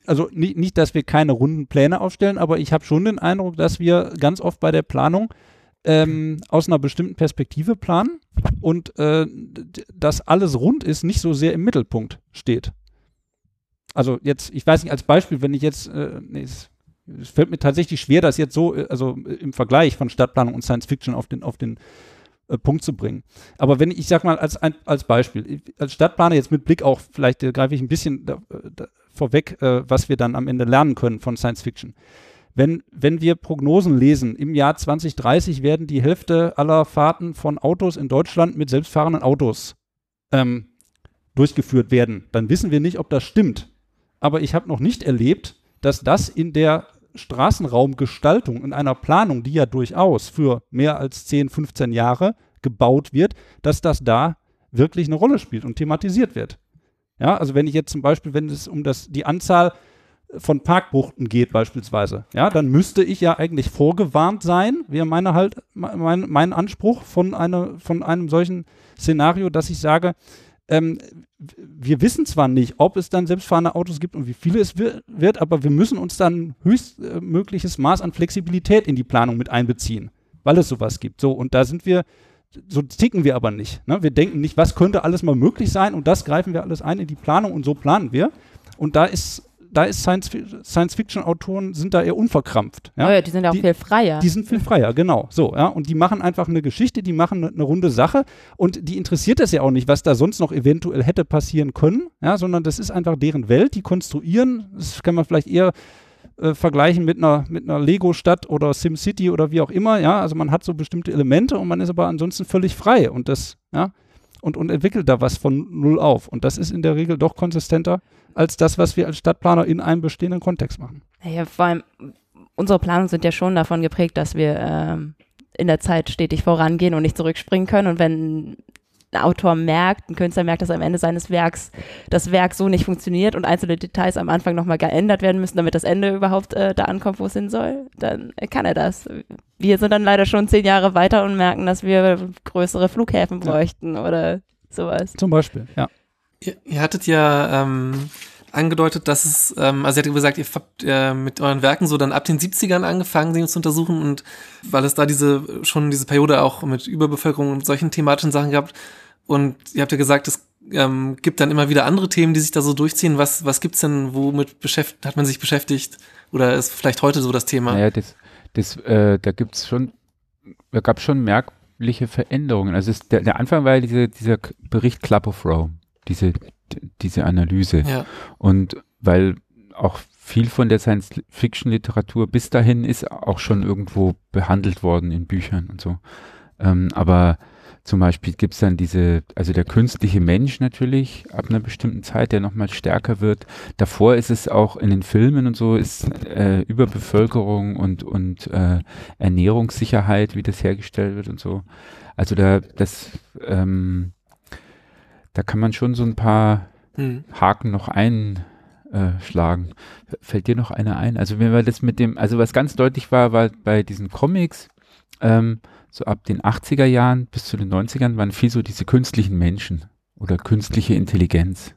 Speaker 3: also nicht, nicht, dass wir keine runden Pläne aufstellen, aber ich habe schon den Eindruck, dass wir ganz oft bei der Planung ähm, aus einer bestimmten Perspektive planen und äh, dass alles rund ist, nicht so sehr im Mittelpunkt steht. Also jetzt, ich weiß nicht, als Beispiel, wenn ich jetzt, äh, nee, es, es fällt mir tatsächlich schwer, das jetzt so, äh, also im Vergleich von Stadtplanung und Science Fiction auf den, auf den äh, Punkt zu bringen. Aber wenn ich, ich sag mal als, ein, als Beispiel, als Stadtplaner jetzt mit Blick auch, vielleicht äh, greife ich ein bisschen da, da, vorweg, äh, was wir dann am Ende lernen können von Science Fiction. Wenn, wenn wir Prognosen lesen, im Jahr 2030 werden die Hälfte aller Fahrten von Autos in Deutschland mit selbstfahrenden Autos ähm, durchgeführt werden, dann wissen wir nicht, ob das stimmt. Aber ich habe noch nicht erlebt, dass das in der Straßenraumgestaltung, in einer Planung, die ja durchaus für mehr als 10, 15 Jahre gebaut wird, dass das da wirklich eine Rolle spielt und thematisiert wird. Ja, also wenn ich jetzt zum Beispiel, wenn es um das, die Anzahl von Parkbuchten geht beispielsweise, ja, dann müsste ich ja eigentlich vorgewarnt sein, wäre meine halt mein, mein Anspruch von, eine, von einem solchen Szenario, dass ich sage, ähm, wir wissen zwar nicht, ob es dann selbstfahrende Autos gibt und wie viele es wird, aber wir müssen uns dann höchstmögliches Maß an Flexibilität in die Planung mit einbeziehen, weil es sowas gibt. So, und da sind wir, so ticken wir aber nicht. Ne? Wir denken nicht, was könnte alles mal möglich sein und das greifen wir alles ein in die Planung und so planen wir. Und da ist da ist Science-Fiction-Autoren sind da eher unverkrampft. Ja?
Speaker 2: Oh ja, die sind auch die, viel freier.
Speaker 3: Die sind viel freier, genau. So, ja. Und die machen einfach eine Geschichte, die machen eine, eine runde Sache und die interessiert es ja auch nicht, was da sonst noch eventuell hätte passieren können, ja, sondern das ist einfach deren Welt, die konstruieren. Das kann man vielleicht eher äh, vergleichen mit einer, mit einer Lego-Stadt oder SimCity oder wie auch immer, ja. Also man hat so bestimmte Elemente und man ist aber ansonsten völlig frei und das, ja und, und entwickelt da was von null auf. Und das ist in der Regel doch konsistenter als das, was wir als Stadtplaner in einem bestehenden Kontext machen.
Speaker 2: Ja, vor allem, unsere Planungen sind ja schon davon geprägt, dass wir ähm, in der Zeit stetig vorangehen und nicht zurückspringen können. Und wenn ein Autor merkt, ein Künstler merkt, dass am Ende seines Werks das Werk so nicht funktioniert und einzelne Details am Anfang nochmal geändert werden müssen, damit das Ende überhaupt äh, da ankommt, wo es hin soll, dann kann er das. Wir sind dann leider schon zehn Jahre weiter und merken, dass wir größere Flughäfen bräuchten ja. oder sowas.
Speaker 3: Zum Beispiel, ja.
Speaker 1: Ihr, ihr hattet ja ähm, angedeutet, dass es, ähm, also ihr hattet gesagt, ihr habt äh, mit euren Werken so dann ab den 70ern angefangen, sie zu untersuchen und weil es da diese, schon diese Periode auch mit Überbevölkerung und solchen thematischen Sachen gab und ihr habt ja gesagt, es ähm, gibt dann immer wieder andere Themen, die sich da so durchziehen. Was, was gibt's denn, womit beschäftigt, hat man sich beschäftigt? Oder ist vielleicht heute so das Thema?
Speaker 5: Naja, das, das, äh, da gibt's schon, da gab's schon merkliche Veränderungen. Also es, der, der Anfang war ja diese, dieser Bericht Club of Rome diese, diese Analyse. Ja. Und weil auch viel von der Science-Fiction-Literatur bis dahin ist auch schon irgendwo behandelt worden in Büchern und so. Ähm, aber zum Beispiel gibt es dann diese, also der künstliche Mensch natürlich ab einer bestimmten Zeit, der nochmal stärker wird. Davor ist es auch in den Filmen und so, ist äh, Überbevölkerung und, und äh, Ernährungssicherheit, wie das hergestellt wird und so. Also da, das, ähm, da kann man schon so ein paar hm. Haken noch einschlagen. Fällt dir noch einer ein? Also wenn wir das mit dem, also was ganz deutlich war, war bei diesen Comics, ähm, so ab den 80er Jahren bis zu den 90ern waren viel so diese künstlichen Menschen oder künstliche Intelligenz.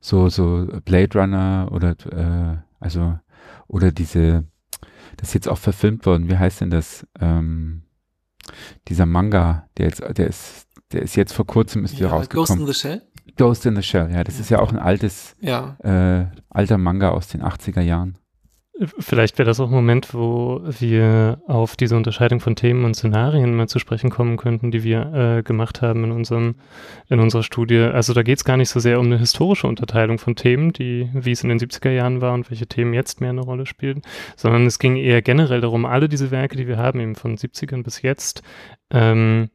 Speaker 5: So, so Blade Runner oder äh, also oder diese, das ist jetzt auch verfilmt worden, wie heißt denn das? Ähm, dieser Manga, der jetzt, der ist, der ist jetzt vor kurzem ist ja, wieder rausgekommen. Ghost in the Shell? Ghost in the Shell, ja, das ja. ist ja auch ein altes, ja. äh, alter Manga aus den 80er Jahren.
Speaker 4: Vielleicht wäre das auch ein Moment, wo wir auf diese Unterscheidung von Themen und Szenarien mal zu sprechen kommen könnten, die wir äh, gemacht haben in unserem, in unserer Studie. Also da geht es gar nicht so sehr um eine historische Unterteilung von Themen, die, wie es in den 70er Jahren war und welche Themen jetzt mehr eine Rolle spielen, sondern es ging eher generell darum, alle diese Werke, die wir haben, eben von 70ern bis jetzt, ähm,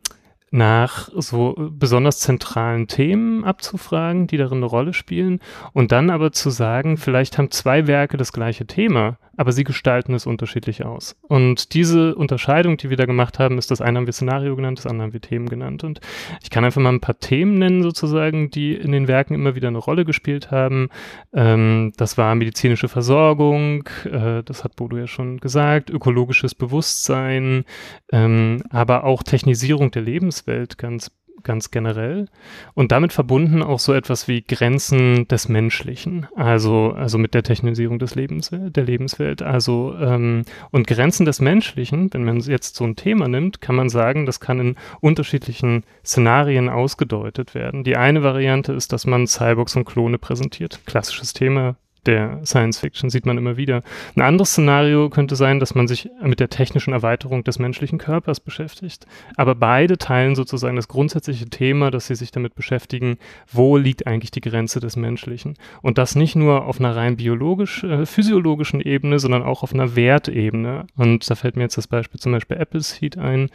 Speaker 4: nach so besonders zentralen Themen abzufragen, die darin eine Rolle spielen und dann aber zu sagen, vielleicht haben zwei Werke das gleiche Thema, aber sie gestalten es unterschiedlich aus. Und diese Unterscheidung, die wir da gemacht haben, ist das eine haben wir Szenario genannt, das andere haben wir Themen genannt. Und ich kann einfach mal ein paar Themen nennen, sozusagen, die in den Werken immer wieder eine Rolle gespielt haben. Ähm, das war medizinische Versorgung, äh, das hat Bodo ja schon gesagt, ökologisches Bewusstsein, ähm, aber auch Technisierung der Lebenswelt ganz ganz generell. Und damit verbunden auch so etwas wie Grenzen des Menschlichen, also, also mit der Technisierung des Lebens, der Lebenswelt, also ähm, und Grenzen des Menschlichen, wenn man jetzt so ein Thema nimmt, kann man sagen, das kann in unterschiedlichen Szenarien ausgedeutet werden. Die eine Variante ist, dass man Cyborgs und Klone präsentiert, klassisches Thema der Science Fiction sieht man immer wieder. Ein anderes Szenario könnte sein, dass man sich mit der technischen Erweiterung des menschlichen Körpers beschäftigt. Aber beide teilen sozusagen das grundsätzliche Thema, dass sie sich damit beschäftigen, wo liegt eigentlich die Grenze des Menschlichen. Und das nicht nur auf einer rein biologisch, äh, physiologischen Ebene, sondern auch auf einer Wertebene. Und da fällt mir jetzt das Beispiel zum Beispiel Appleseed ein,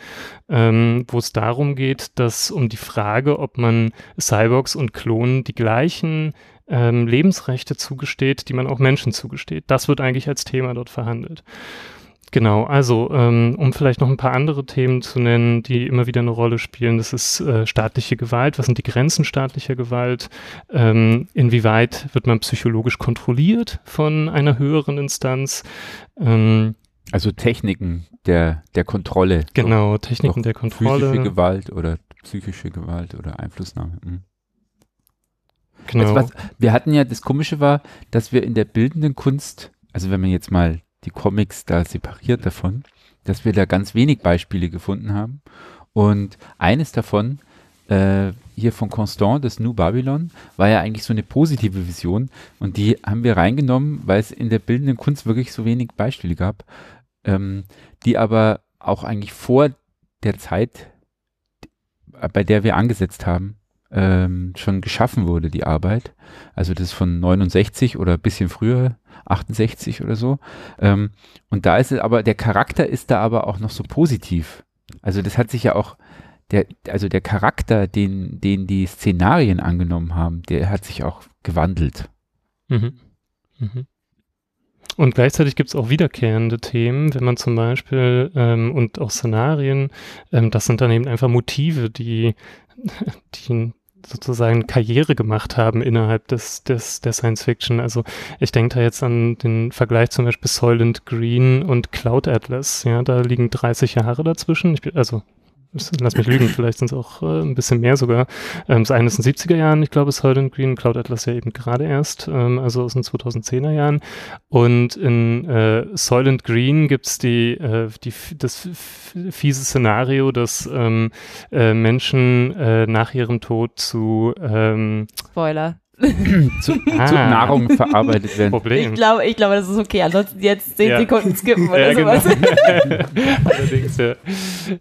Speaker 4: ähm, wo es darum geht, dass um die Frage, ob man Cyborgs und Klonen die gleichen ähm, Lebensrechte zugesteht, die man auch Menschen zugesteht. Das wird eigentlich als Thema dort verhandelt. Genau, also ähm, um vielleicht noch ein paar andere Themen zu nennen, die immer wieder eine Rolle spielen, das ist äh, staatliche Gewalt, was sind die Grenzen staatlicher Gewalt, ähm, inwieweit wird man psychologisch kontrolliert von einer höheren Instanz.
Speaker 5: Ähm, also Techniken der, der Kontrolle.
Speaker 4: Genau, Techniken der Kontrolle.
Speaker 5: Physische Gewalt oder psychische Gewalt oder Einflussnahme. Mhm.
Speaker 4: Genau.
Speaker 5: Was, wir hatten ja, das Komische war, dass wir in der bildenden Kunst, also wenn man jetzt mal die Comics da separiert davon, dass wir da ganz wenig Beispiele gefunden haben. Und eines davon, äh, hier von Constant, das New Babylon, war ja eigentlich so eine positive Vision. Und die haben wir reingenommen, weil es in der bildenden Kunst wirklich so wenig Beispiele gab, ähm, die aber auch eigentlich vor der Zeit, bei der wir angesetzt haben, ähm, schon geschaffen wurde, die Arbeit. Also das ist von 69 oder ein bisschen früher, 68 oder so. Ähm, und da ist es aber, der Charakter ist da aber auch noch so positiv. Also das hat sich ja auch, der, also der Charakter, den, den die Szenarien angenommen haben, der hat sich auch gewandelt.
Speaker 4: Mhm. Mhm. Und gleichzeitig gibt es auch wiederkehrende Themen, wenn man zum Beispiel ähm, und auch Szenarien, ähm, das sind dann eben einfach Motive, die, die sozusagen Karriere gemacht haben innerhalb des, des, der Science Fiction. Also ich denke da jetzt an den Vergleich zum Beispiel Soylent Green und Cloud Atlas. Ja, da liegen 30 Jahre dazwischen. Ich, also lass mich lügen, vielleicht sind es auch äh, ein bisschen mehr sogar. Ähm, das eine ist in den 70er Jahren, ich glaube, Soylent Green, Cloud Atlas ja eben gerade erst, ähm, also aus den 2010er Jahren. Und in äh, Soylent Green gibt es die, äh, die, das fiese Szenario, dass ähm, äh, Menschen äh, nach ihrem Tod zu ähm,
Speaker 2: Spoiler.
Speaker 5: zu, ah. zu, Nahrung verarbeitet werden.
Speaker 2: Problem. Ich glaube, ich glaube, das ist okay. Ansonsten jetzt zehn ja. Sekunden skippen oder ja, sowas.
Speaker 4: Genau. Allerdings, ja.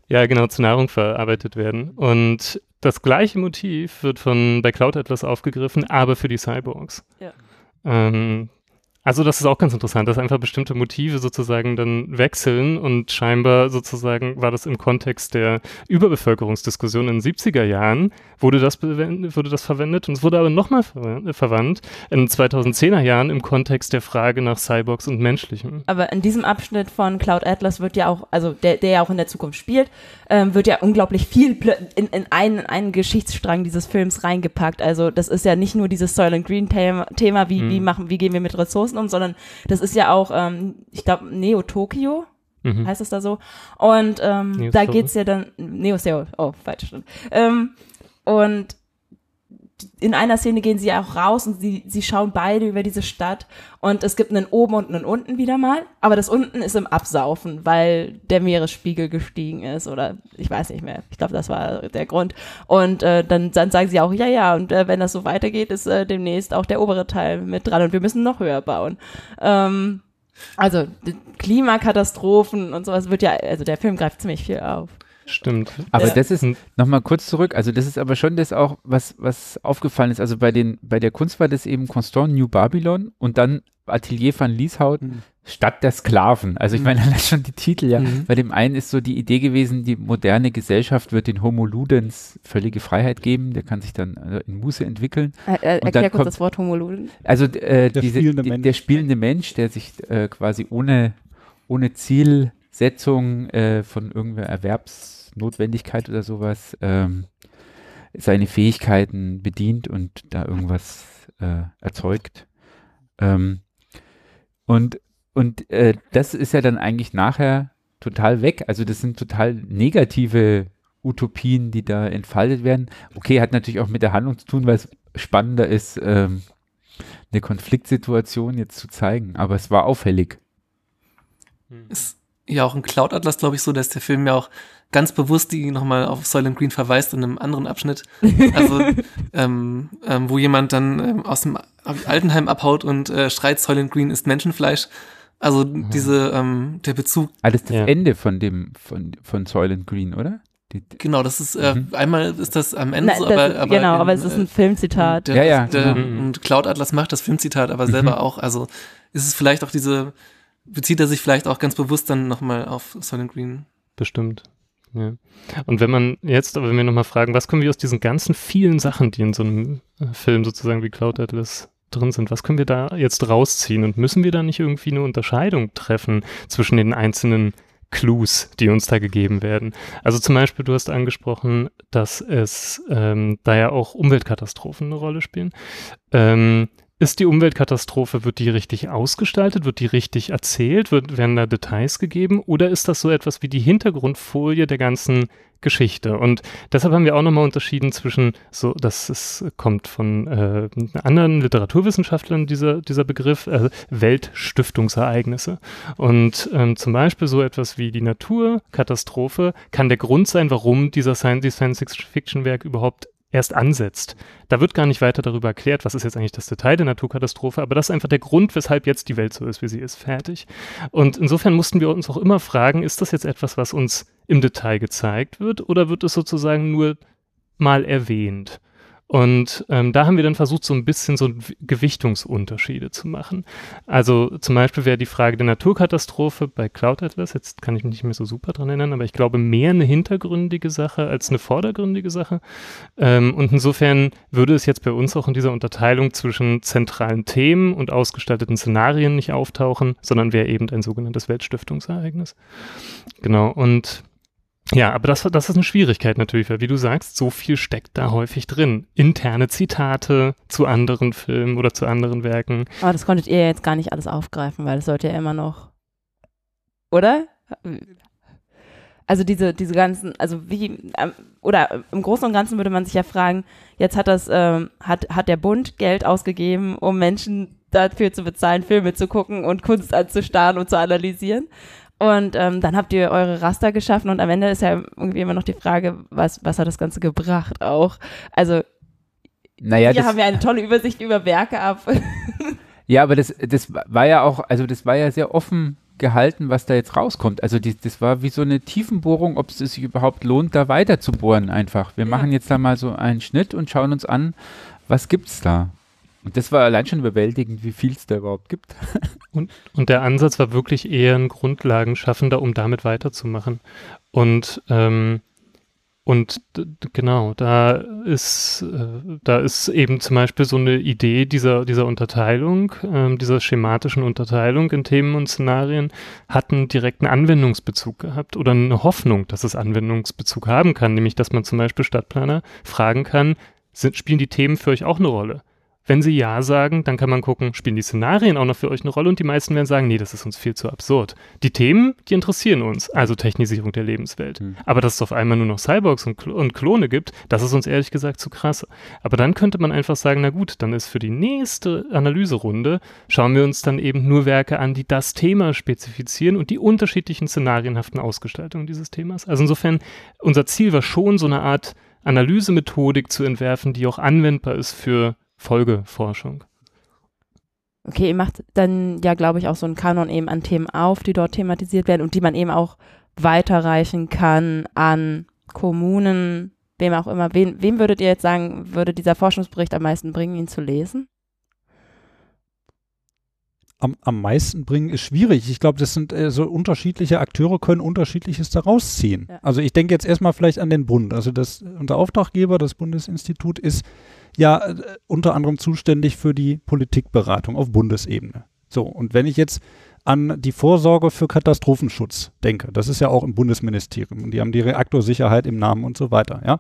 Speaker 4: ja, genau, zu Nahrung verarbeitet werden. Und das gleiche Motiv wird von bei Cloud Atlas aufgegriffen, aber für die Cyborgs. Ja. Ähm, also das ist auch ganz interessant, dass einfach bestimmte Motive sozusagen dann wechseln und scheinbar sozusagen war das im Kontext der Überbevölkerungsdiskussion in den 70er Jahren, wurde das, wurde das verwendet und es wurde aber nochmal ver verwandt in 2010er Jahren im Kontext der Frage nach Cyborgs und Menschlichem.
Speaker 2: Aber in diesem Abschnitt von Cloud Atlas wird ja auch, also der, der ja auch in der Zukunft spielt, ähm, wird ja unglaublich viel in, in einen, einen Geschichtsstrang dieses Films reingepackt. Also das ist ja nicht nur dieses Soil and Green Thema, wie, hm. wie machen, wie gehen wir mit Ressourcen um, sondern das ist ja auch, ähm, ich glaube, Neo Tokio. Mhm. Heißt es da so? Und ähm, da geht's ja dann Neo Seoul. Oh, falsch. Ähm, und in einer Szene gehen sie ja auch raus und sie, sie schauen beide über diese Stadt und es gibt einen oben und einen unten wieder mal, aber das unten ist im Absaufen, weil der Meeresspiegel gestiegen ist oder ich weiß nicht mehr. Ich glaube, das war der Grund. Und äh, dann, dann sagen sie auch, ja, ja, und äh, wenn das so weitergeht, ist äh, demnächst auch der obere Teil mit dran und wir müssen noch höher bauen. Ähm, Also Klimakatastrophen und sowas wird ja, also der Film greift ziemlich viel auf.
Speaker 4: Stimmt.
Speaker 5: Aber
Speaker 2: Ja.
Speaker 5: das ist, nochmal kurz zurück, also das ist aber schon das auch, was, was aufgefallen ist. Also bei den, bei der Kunst war das eben Constant New Babylon und dann Atelier van Lieshout,
Speaker 3: Mhm.
Speaker 5: Stadt der Sklaven. Also ich meine, allein schon die Titel, ja.
Speaker 1: Mhm.
Speaker 5: Bei dem einen ist so die Idee gewesen, die moderne Gesellschaft wird den Homo Ludens völlige Freiheit geben, der kann sich dann äh, in Muße entwickeln.
Speaker 2: Äh, äh,
Speaker 5: dann
Speaker 2: erklär kurz
Speaker 5: kommt-
Speaker 2: das Wort Homologen.
Speaker 5: Also äh,
Speaker 3: Der
Speaker 5: diese,
Speaker 3: spielende
Speaker 5: die,
Speaker 3: Mensch.
Speaker 5: der spielende Mensch, der sich äh, quasi ohne, ohne Zielsetzung äh, von irgendeiner Erwerbsnotwendigkeit oder sowas ähm, seine Fähigkeiten bedient und da irgendwas äh, erzeugt. Ähm, und und äh, das ist ja dann eigentlich nachher total weg. Also das sind total negative Utopien, die da entfaltet werden. Okay, hat natürlich auch mit der Handlung zu tun, weil es spannender ist, ähm, eine Konfliktsituation jetzt zu zeigen. Aber es war auffällig.
Speaker 1: Ist ja auch im Cloud Atlas, glaube ich, so, dass der Film ja auch ganz bewusst die nochmal auf Soylent Green verweist in einem anderen Abschnitt. Also, ähm, ähm, wo jemand dann ähm, aus dem Altenheim abhaut und äh, schreit, Soylent Green ist Menschenfleisch. Also diese, ähm, der Bezug,
Speaker 5: Ah, das ist das
Speaker 4: Ja.
Speaker 5: Ende von dem, von, von Soylent Green, oder? Die,
Speaker 1: genau, das ist, äh,
Speaker 5: Mhm.
Speaker 1: einmal ist das am Ende
Speaker 2: Na,
Speaker 1: so,
Speaker 2: das,
Speaker 1: aber, aber
Speaker 2: genau,
Speaker 1: in,
Speaker 2: aber es ist
Speaker 1: äh,
Speaker 2: ein Filmzitat.
Speaker 1: Der,
Speaker 5: Ja, ja,
Speaker 1: der,
Speaker 4: genau.
Speaker 1: Und Cloud Atlas macht das Filmzitat, aber selber auch. Also ist es vielleicht auch diese, bezieht er sich vielleicht auch ganz bewusst dann nochmal auf Soylent Green.
Speaker 4: Bestimmt. Ja. Und wenn man jetzt, aber wenn wir nochmal fragen, was können wir aus diesen ganzen vielen Sachen, die in so einem äh, Film sozusagen wie Cloud Atlas drin sind, was können wir da jetzt rausziehen? Und müssen wir da nicht irgendwie eine Unterscheidung treffen zwischen den einzelnen Clues, die uns da gegeben werden? Also zum Beispiel, du hast angesprochen, dass es ähm, da ja auch Umweltkatastrophen eine Rolle spielen. Ähm, ist die Umweltkatastrophe, wird die richtig ausgestaltet, wird die richtig erzählt, wird, werden da Details gegeben oder ist das so etwas wie die Hintergrundfolie der ganzen Geschichte? Und deshalb haben wir auch nochmal unterschieden zwischen so, das ist, kommt von äh, anderen Literaturwissenschaftlern dieser, dieser Begriff, äh, Weltstiftungsereignisse. Und ähm, zum Beispiel so etwas wie die Naturkatastrophe kann der Grund sein, warum dieser Science- Science-Fiction-Werk überhaupt erst ansetzt. Da wird gar nicht weiter darüber erklärt, was ist jetzt eigentlich das Detail der Naturkatastrophe, aber das ist einfach der Grund, weshalb jetzt die Welt so ist, wie sie ist, fertig. Und insofern mussten wir uns auch immer fragen, ist das jetzt etwas, was uns im Detail gezeigt wird oder wird es sozusagen nur mal erwähnt? Und ähm, da haben wir dann versucht, so ein bisschen so Gewichtungsunterschiede zu machen. Also zum Beispiel wäre die Frage der Naturkatastrophe bei Cloud Atlas, jetzt kann ich mich nicht mehr so super dran erinnern, aber ich glaube mehr eine hintergründige Sache als eine vordergründige Sache. Ähm, und insofern würde es jetzt bei uns auch in dieser Unterteilung zwischen zentralen Themen und ausgestalteten Szenarien nicht auftauchen, sondern wäre eben ein sogenanntes Weltstiftungsereignis. Genau, und ja, aber das, das ist eine Schwierigkeit natürlich, weil wie du sagst, so viel steckt da häufig drin. Interne Zitate zu anderen Filmen oder zu anderen Werken.
Speaker 2: Aber das konntet ihr jetzt gar nicht alles aufgreifen, weil es sollte ja immer noch. Oder? Also diese, diese ganzen, also wie, ähm, oder im Großen und Ganzen würde man sich ja fragen, jetzt hat das, ähm, hat, hat der Bund Geld ausgegeben, um Menschen dafür zu bezahlen, Filme zu gucken und Kunst anzustarren und zu analysieren. Und ähm, dann habt ihr eure Raster geschaffen und am Ende ist ja irgendwie immer noch die Frage, was, was hat das Ganze gebracht auch? Also
Speaker 5: naja,
Speaker 2: hier
Speaker 5: das,
Speaker 2: haben wir eine tolle Übersicht über Werke ab.
Speaker 5: ja, aber das, das war ja auch, also das war ja sehr offen gehalten, was da jetzt rauskommt. Also die, das war wie so eine Tiefenbohrung, ob es sich überhaupt lohnt, da weiter zu bohren einfach. Wir
Speaker 2: Ja.
Speaker 5: machen jetzt da mal so einen Schnitt und schauen uns an, was gibt's da. Und das war allein schon überwältigend, wie viel es da überhaupt gibt.
Speaker 4: Und, und der Ansatz war wirklich eher ein Grundlagenschaffender, um damit weiterzumachen. Und, ähm, und genau, da ist, äh, da ist eben zum Beispiel so eine Idee dieser, dieser Unterteilung, ähm, dieser schematischen Unterteilung in Themen und Szenarien, hat einen direkten Anwendungsbezug gehabt oder eine Hoffnung, dass es Anwendungsbezug haben kann, nämlich dass man zum Beispiel Stadtplaner fragen kann, sind, spielen die Themen für euch auch eine Rolle? Wenn sie Ja sagen, dann kann man gucken, spielen die Szenarien auch noch für euch eine Rolle und die meisten werden sagen, nee, das ist uns viel zu absurd. Die Themen, die interessieren uns, also Technisierung der Lebenswelt.
Speaker 5: Hm.
Speaker 4: Aber dass es auf einmal nur noch Cyborgs und, Kl und Klone gibt, das ist uns ehrlich gesagt zu krass. Aber dann könnte man einfach sagen, na gut, dann ist für die nächste Analyserunde, schauen wir uns dann eben nur Werke an, die das Thema spezifizieren und die unterschiedlichen szenarienhaften Ausgestaltungen dieses Themas. Also insofern, unser Ziel war schon, so eine Art Analysemethodik zu entwerfen, die auch anwendbar ist für Folgeforschung.
Speaker 2: okay, ihr macht dann ja, glaube ich, auch so einen Kanon eben an Themen auf, die dort thematisiert werden und die man eben auch weiterreichen kann an Kommunen, wem auch immer. Wen, wem würdet ihr jetzt sagen, würde dieser Forschungsbericht am meisten bringen, ihn zu lesen?
Speaker 3: am, am meisten bringen, ist schwierig. Ich glaube, das sind äh, so unterschiedliche Akteure können unterschiedliches daraus ziehen.
Speaker 2: Ja.
Speaker 3: Also ich denke jetzt erstmal vielleicht an den Bund. Also das, unser Auftraggeber, das Bundesinstitut, ist ja äh, unter anderem zuständig für die Politikberatung auf Bundesebene. So, und wenn ich jetzt an die Vorsorge für Katastrophenschutz denke, das ist ja auch im Bundesministerium und die haben die Reaktorsicherheit im Namen und so weiter, ja,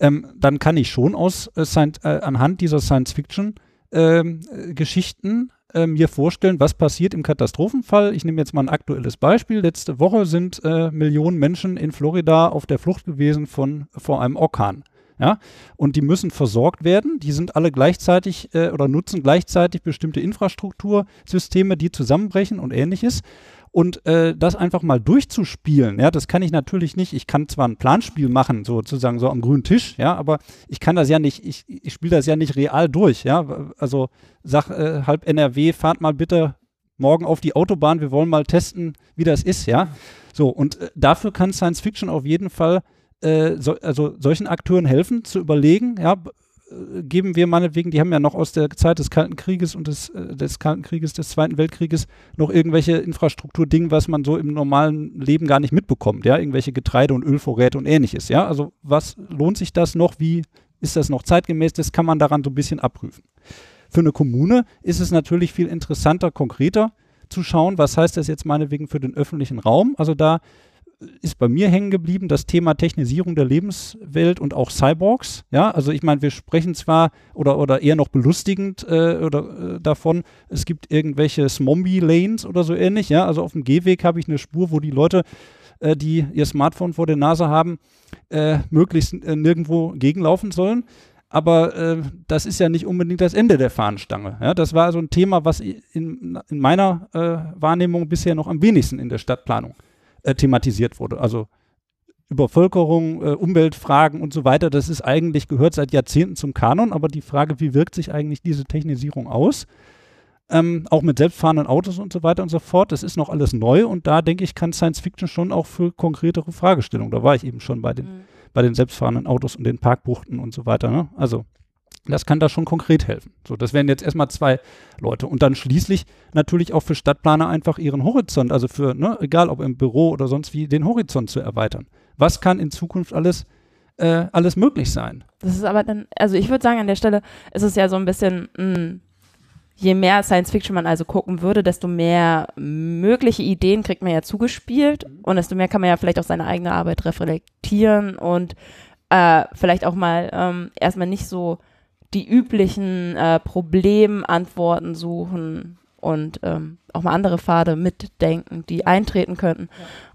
Speaker 3: ähm, dann kann ich schon aus äh, Science, äh, anhand dieser Science-Fiction ähm, äh, Geschichten äh, mir vorstellen, was passiert im Katastrophenfall. Ich nehme jetzt mal ein aktuelles Beispiel. Letzte Woche sind äh, Millionen Menschen in Florida auf der Flucht gewesen von vor einem Orkan. Ja, und die müssen versorgt werden. Die sind alle gleichzeitig äh, oder nutzen gleichzeitig bestimmte Infrastruktursysteme, die zusammenbrechen und ähnliches. Und äh, das einfach mal durchzuspielen, ja, das kann ich natürlich nicht. Ich kann zwar ein Planspiel machen, sozusagen so am grünen Tisch, ja, aber ich kann das ja nicht, ich, ich spiele das ja nicht real durch, ja. Also sag äh, halb NRW, fahrt mal bitte morgen auf die Autobahn, wir wollen mal testen, wie das ist, ja. So, und äh, dafür kann Science Fiction auf jeden Fall äh, so, also solchen Akteuren helfen, zu überlegen, ja, äh, geben wir meinetwegen, die haben ja noch aus der Zeit des Kalten Krieges und des, äh, des Kalten Krieges, des Zweiten Weltkrieges noch irgendwelche Infrastrukturdinge, was man so im normalen Leben gar nicht mitbekommt, ja, irgendwelche Getreide- und Ölvorräte und ähnliches, ja. Also was lohnt sich das noch? Wie ist das noch zeitgemäß? Das kann man daran so ein bisschen abprüfen. Für eine Kommune ist es natürlich viel interessanter, konkreter zu schauen, was heißt das jetzt meinetwegen für den öffentlichen Raum. Also da ist bei mir hängen geblieben das Thema Technisierung der Lebenswelt und auch Cyborgs. Ja, also ich meine, wir sprechen zwar oder, oder eher noch belustigend äh, oder äh, davon, es gibt irgendwelche Smombie-Lanes oder so ähnlich. Ja, also auf dem Gehweg habe ich eine Spur, wo die Leute, äh, die ihr Smartphone vor der Nase haben, äh, möglichst äh, nirgendwo gegenlaufen sollen. Aber äh, das ist ja nicht unbedingt das Ende der Fahnenstange. Ja, das war also ein Thema, was in, in meiner äh, Wahrnehmung bisher noch am wenigsten in der Stadtplanung äh, thematisiert wurde. Also Übervölkerung, äh, Umweltfragen und so weiter, das ist eigentlich, gehört seit Jahrzehnten zum Kanon, aber die Frage, wie wirkt sich eigentlich diese Technisierung aus? Ähm, auch mit selbstfahrenden Autos und so weiter und so fort, das ist noch alles neu und da denke ich, kann Science Fiction schon auch für konkretere Fragestellungen, da war ich eben schon bei den,
Speaker 2: Mhm.
Speaker 3: bei den selbstfahrenden Autos und den Parkbuchten und so weiter. Ne? Also das kann da schon konkret helfen. So, das wären jetzt erstmal zwei Leute. Und dann schließlich natürlich auch für Stadtplaner einfach ihren Horizont, also für, ne, egal ob im Büro oder sonst wie, den Horizont zu erweitern. Was kann in Zukunft alles, äh, alles möglich sein?
Speaker 2: Das ist aber dann, also ich würde sagen, an der Stelle ist es ja so ein bisschen, mh, je mehr Science Fiction man also gucken würde, desto mehr mögliche Ideen kriegt man ja zugespielt und desto mehr kann man ja vielleicht auch seine eigene Arbeit reflektieren und äh, vielleicht auch mal ähm, erstmal nicht so die üblichen äh, Problemantworten suchen und ähm, auch mal andere Pfade mitdenken, die eintreten könnten.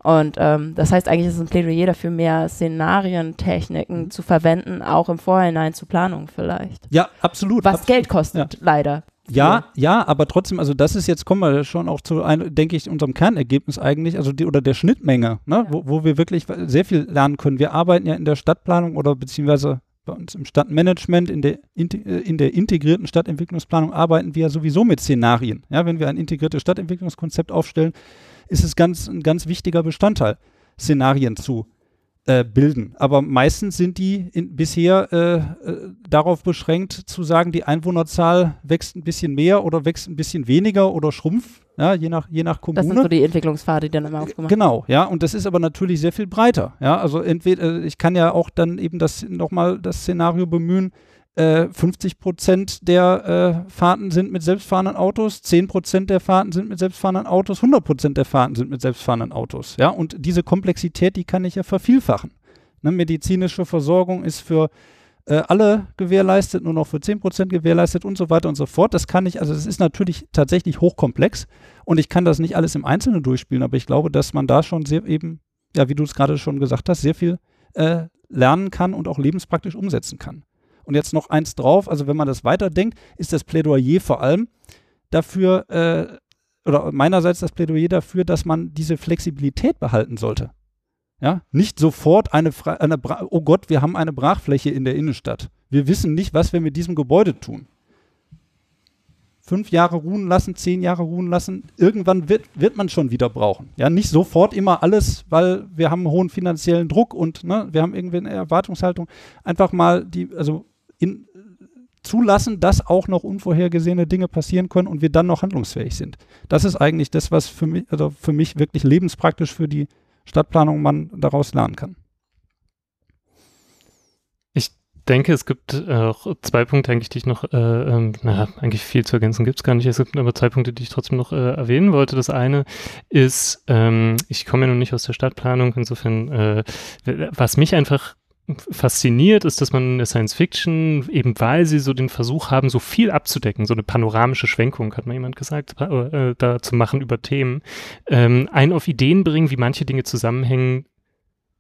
Speaker 2: Und ähm, das heißt eigentlich ist es ein Plädoyer dafür, mehr Szenarientechniken zu verwenden, auch im Vorhinein zu Planungen vielleicht.
Speaker 3: Ja, absolut.
Speaker 2: Was
Speaker 3: Abs-
Speaker 2: Geld kostet, leider.
Speaker 3: Ja, ja, aber trotzdem, also das ist jetzt, kommen wir schon auch zu, ein, denke ich, unserem Kernergebnis eigentlich, also die oder der Schnittmenge, ne, wo, wo wir wirklich sehr viel lernen können. Wir arbeiten ja in der Stadtplanung oder beziehungsweise bei uns im Stadtmanagement, in der, äh, in der integrierten Stadtentwicklungsplanung arbeiten wir ja sowieso mit Szenarien. Ja, wenn wir ein integriertes Stadtentwicklungskonzept aufstellen, ist es ganz, ein ganz wichtiger Bestandteil, Szenarien zu äh, bilden. Aber meistens sind die in, bisher äh, äh, darauf beschränkt zu sagen, die Einwohnerzahl wächst ein bisschen mehr oder wächst ein bisschen weniger oder schrumpft, ja, je nach, je nach Kommune.
Speaker 2: Das sind so die Entwicklungspfade, die dann immer aufgemacht
Speaker 3: Genau, ja, und das ist aber natürlich sehr viel breiter. Ja, also entweder, äh, ich kann ja auch dann eben das nochmal das Szenario bemühen, äh, 50 Prozent der äh, Fahrten sind mit selbstfahrenden Autos, 10 Prozent der Fahrten sind mit selbstfahrenden Autos, 100 Prozent der Fahrten sind mit selbstfahrenden Autos. Ja, und diese Komplexität, die kann ich ja vervielfachen. Ne, medizinische Versorgung ist für äh, alle gewährleistet, nur noch für 10 Prozent gewährleistet und so weiter und so fort. Das kann ich, also es ist natürlich tatsächlich hochkomplex und ich kann das nicht alles im Einzelnen durchspielen, aber ich glaube, dass man da schon sehr eben, ja, wie du es gerade schon gesagt hast, sehr viel äh, lernen kann und auch lebenspraktisch umsetzen kann. Und jetzt noch eins drauf, also wenn man das weiterdenkt, ist das Plädoyer vor allem dafür, äh, oder meinerseits das Plädoyer dafür, dass man diese Flexibilität behalten sollte. Ja, nicht sofort eine, Fra eine oh Gott, wir haben eine Brachfläche in der Innenstadt. Wir wissen nicht, was wir mit diesem Gebäude tun. fünf Jahre ruhen lassen, zehn Jahre ruhen lassen. Irgendwann wird, wird man schon wieder brauchen. Ja, nicht sofort immer alles, weil wir haben einen hohen finanziellen Druck und ne, wir haben irgendwie eine Erwartungshaltung. Einfach mal die, also in, zulassen, dass auch noch unvorhergesehene Dinge passieren können und wir dann noch handlungsfähig sind. Das ist eigentlich das, was für mich, also für mich wirklich lebenspraktisch für die Stadtplanung man daraus lernen kann.
Speaker 4: Ich denke, es gibt äh, zwei Punkte eigentlich, die ich noch, äh, ähm, naja, eigentlich viel zu ergänzen gibt es gar nicht. Es gibt aber zwei Punkte, die ich trotzdem noch äh, erwähnen wollte. Das eine ist, ähm, ich komme ja nun nicht aus der Stadtplanung, insofern, äh, was mich einfach fasziniert, ist, dass man in der Science Fiction, eben weil sie so den Versuch haben, so viel abzudecken, so eine panoramische Schwenkung, hat mal jemand gesagt, äh, da zu machen über Themen, ähm, einen auf Ideen bringen, wie manche Dinge zusammenhängen,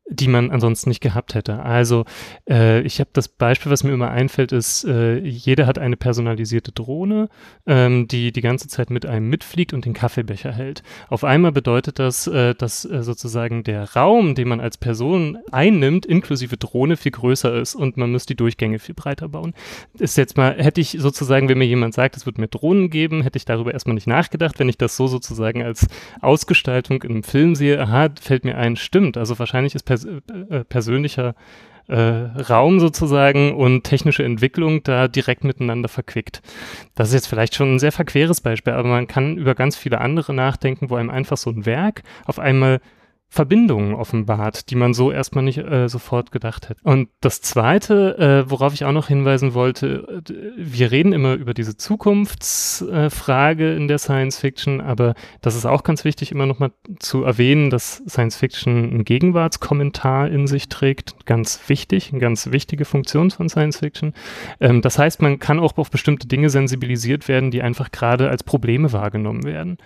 Speaker 4: die man ansonsten nicht gehabt hätte. Also äh, ich habe das Beispiel, was mir immer einfällt, ist, äh, jeder hat eine personalisierte Drohne, ähm, die die ganze Zeit mit einem mitfliegt und den Kaffeebecher hält. Auf einmal bedeutet das, äh, dass äh, sozusagen der Raum, den man als Person einnimmt, inklusive Drohne, viel größer ist und man muss die Durchgänge viel breiter bauen. Ist jetzt mal, hätte ich sozusagen, wenn mir jemand sagt, es wird mir Drohnen geben, hätte ich darüber erstmal nicht nachgedacht. Wenn ich das so sozusagen als Ausgestaltung einem Film sehe, aha, fällt mir ein, stimmt. Also wahrscheinlich ist pers äh, persönlicher äh, Raum sozusagen und technische Entwicklung da direkt miteinander verquickt. Das ist jetzt vielleicht schon ein sehr verqueres Beispiel, aber man kann über ganz viele andere nachdenken, wo einem einfach so ein Werk auf einmal Verbindungen offenbart, die man so erstmal nicht äh, sofort gedacht hätte. Und das Zweite, äh, worauf ich auch noch hinweisen wollte, äh, wir reden immer über diese Zukunftsfrage äh, in der Science Fiction, aber das ist auch ganz wichtig, immer nochmal zu erwähnen, dass Science Fiction einen Gegenwartskommentar in sich trägt. Ganz wichtig, eine ganz wichtige Funktion von Science Fiction. Ähm, das heißt, man kann auch auf bestimmte Dinge sensibilisiert werden, die einfach gerade als Probleme wahrgenommen werden.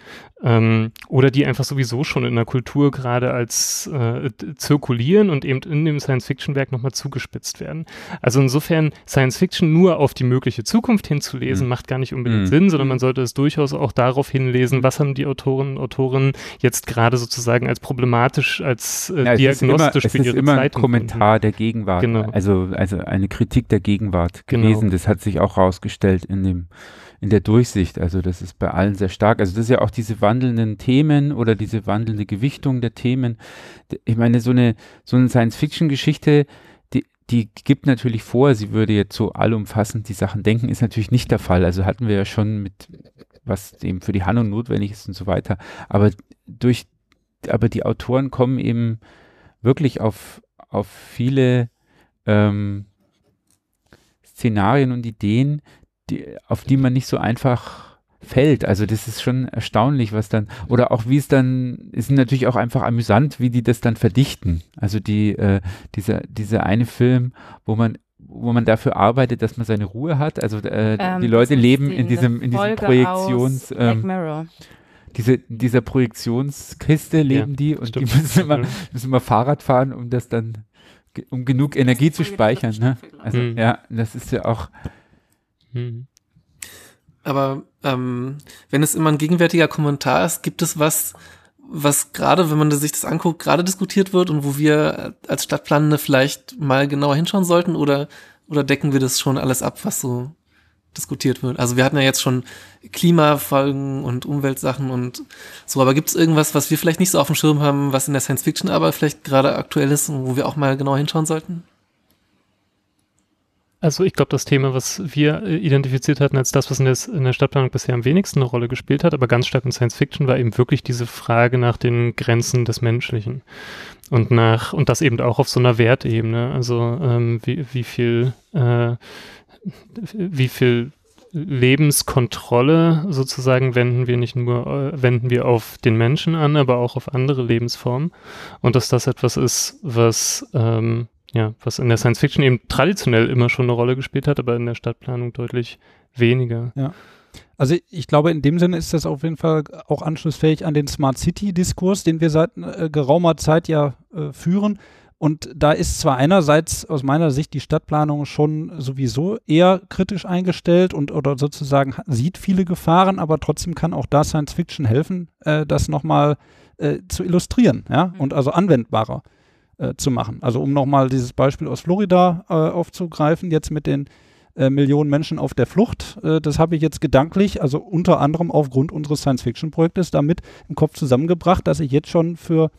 Speaker 4: Ähm, oder die einfach sowieso schon in der Kultur gerade als äh, zirkulieren und eben in dem Science-Fiction-Werk nochmal zugespitzt werden. Also insofern Science-Fiction nur auf die mögliche Zukunft hinzulesen, mhm. macht gar nicht unbedingt mhm. Sinn, sondern man sollte es durchaus auch darauf hinlesen, was haben die Autorinnen und Autoren jetzt gerade sozusagen als problematisch, als äh, ja, diagnostisch
Speaker 5: immer, für ihre immer Zeit. Ein Kommentar der Gegenwart, genau. also, also eine Kritik der Gegenwart genau. gewesen. Genau. Das hat sich auch rausgestellt in dem in der Durchsicht. Also das ist bei allen sehr stark. Also das ist ja auch diese wandelnden Themen oder diese wandelnde Gewichtung der Themen. Ich meine, so eine, so eine Science-Fiction-Geschichte, die, die gibt natürlich vor, sie würde jetzt so allumfassend die Sachen denken, ist natürlich nicht der Fall. Also hatten wir ja schon mit, was eben für die Handlung notwendig ist und so weiter. Aber durch, aber die Autoren kommen eben wirklich auf, auf viele ähm, Szenarien und Ideen, die, auf die man nicht so einfach fällt. Also das ist schon erstaunlich, was dann, oder auch wie es dann, ist natürlich auch einfach amüsant, wie die das dann verdichten. Also die, äh, dieser, dieser eine Film, wo man wo man dafür arbeitet, dass man seine Ruhe hat. Also äh, ähm, die Leute leben in diesem, in diesem Projektions, ähm, diese, dieser Projektionskiste leben ja, die und stimmt. die müssen immer, müssen immer Fahrrad fahren, um das dann, um genug Energie zu speichern. Ne? Also mhm. ja, das ist ja auch,
Speaker 1: Mhm. Aber ähm, wenn es immer ein gegenwärtiger Kommentar ist, gibt es was, was gerade, wenn man sich das anguckt, gerade diskutiert wird und wo wir als Stadtplanende vielleicht mal genauer hinschauen sollten oder, oder decken wir das schon alles ab, was so diskutiert wird? Also wir hatten ja jetzt schon Klimafolgen und Umweltsachen und so, aber gibt es irgendwas, was wir vielleicht nicht so auf dem Schirm haben, was in der Science Fiction aber vielleicht gerade aktuell ist und wo wir auch mal genauer hinschauen sollten?
Speaker 4: Also ich glaube, das Thema, was wir äh, identifiziert hatten als das, was in der, in der, Stadtplanung bisher am wenigsten eine Rolle gespielt hat, aber ganz stark in Science Fiction, war eben wirklich diese Frage nach den Grenzen des Menschlichen. Und nach, und das eben auch auf so einer Wertebene. Also ähm, wie, wie viel, äh, wie viel Lebenskontrolle sozusagen wenden wir nicht nur, äh, wenden wir auf den Menschen an, aber auch auf andere Lebensformen. Und dass das etwas ist, was ähm, ja, was in der Science Fiction eben traditionell immer schon eine Rolle gespielt hat, aber in der Stadtplanung deutlich weniger.
Speaker 3: Ja. Also ich glaube, in dem Sinne ist das auf jeden Fall auch anschlussfähig an den Smart City-Diskurs, den wir seit äh, geraumer Zeit ja äh, führen. Und da ist zwar einerseits aus meiner Sicht die Stadtplanung schon sowieso eher kritisch eingestellt und oder sozusagen sieht viele Gefahren, aber trotzdem kann auch da Science Fiction helfen, äh, das nochmal äh, zu illustrieren, ja, mhm. und also anwendbarer äh, zu machen. Also um nochmal dieses Beispiel aus Florida äh, aufzugreifen, jetzt mit den äh, Millionen Menschen auf der Flucht. Äh, das habe ich jetzt gedanklich, also unter anderem aufgrund unseres Science-Fiction-Projektes, damit im Kopf zusammengebracht, dass ich jetzt schon für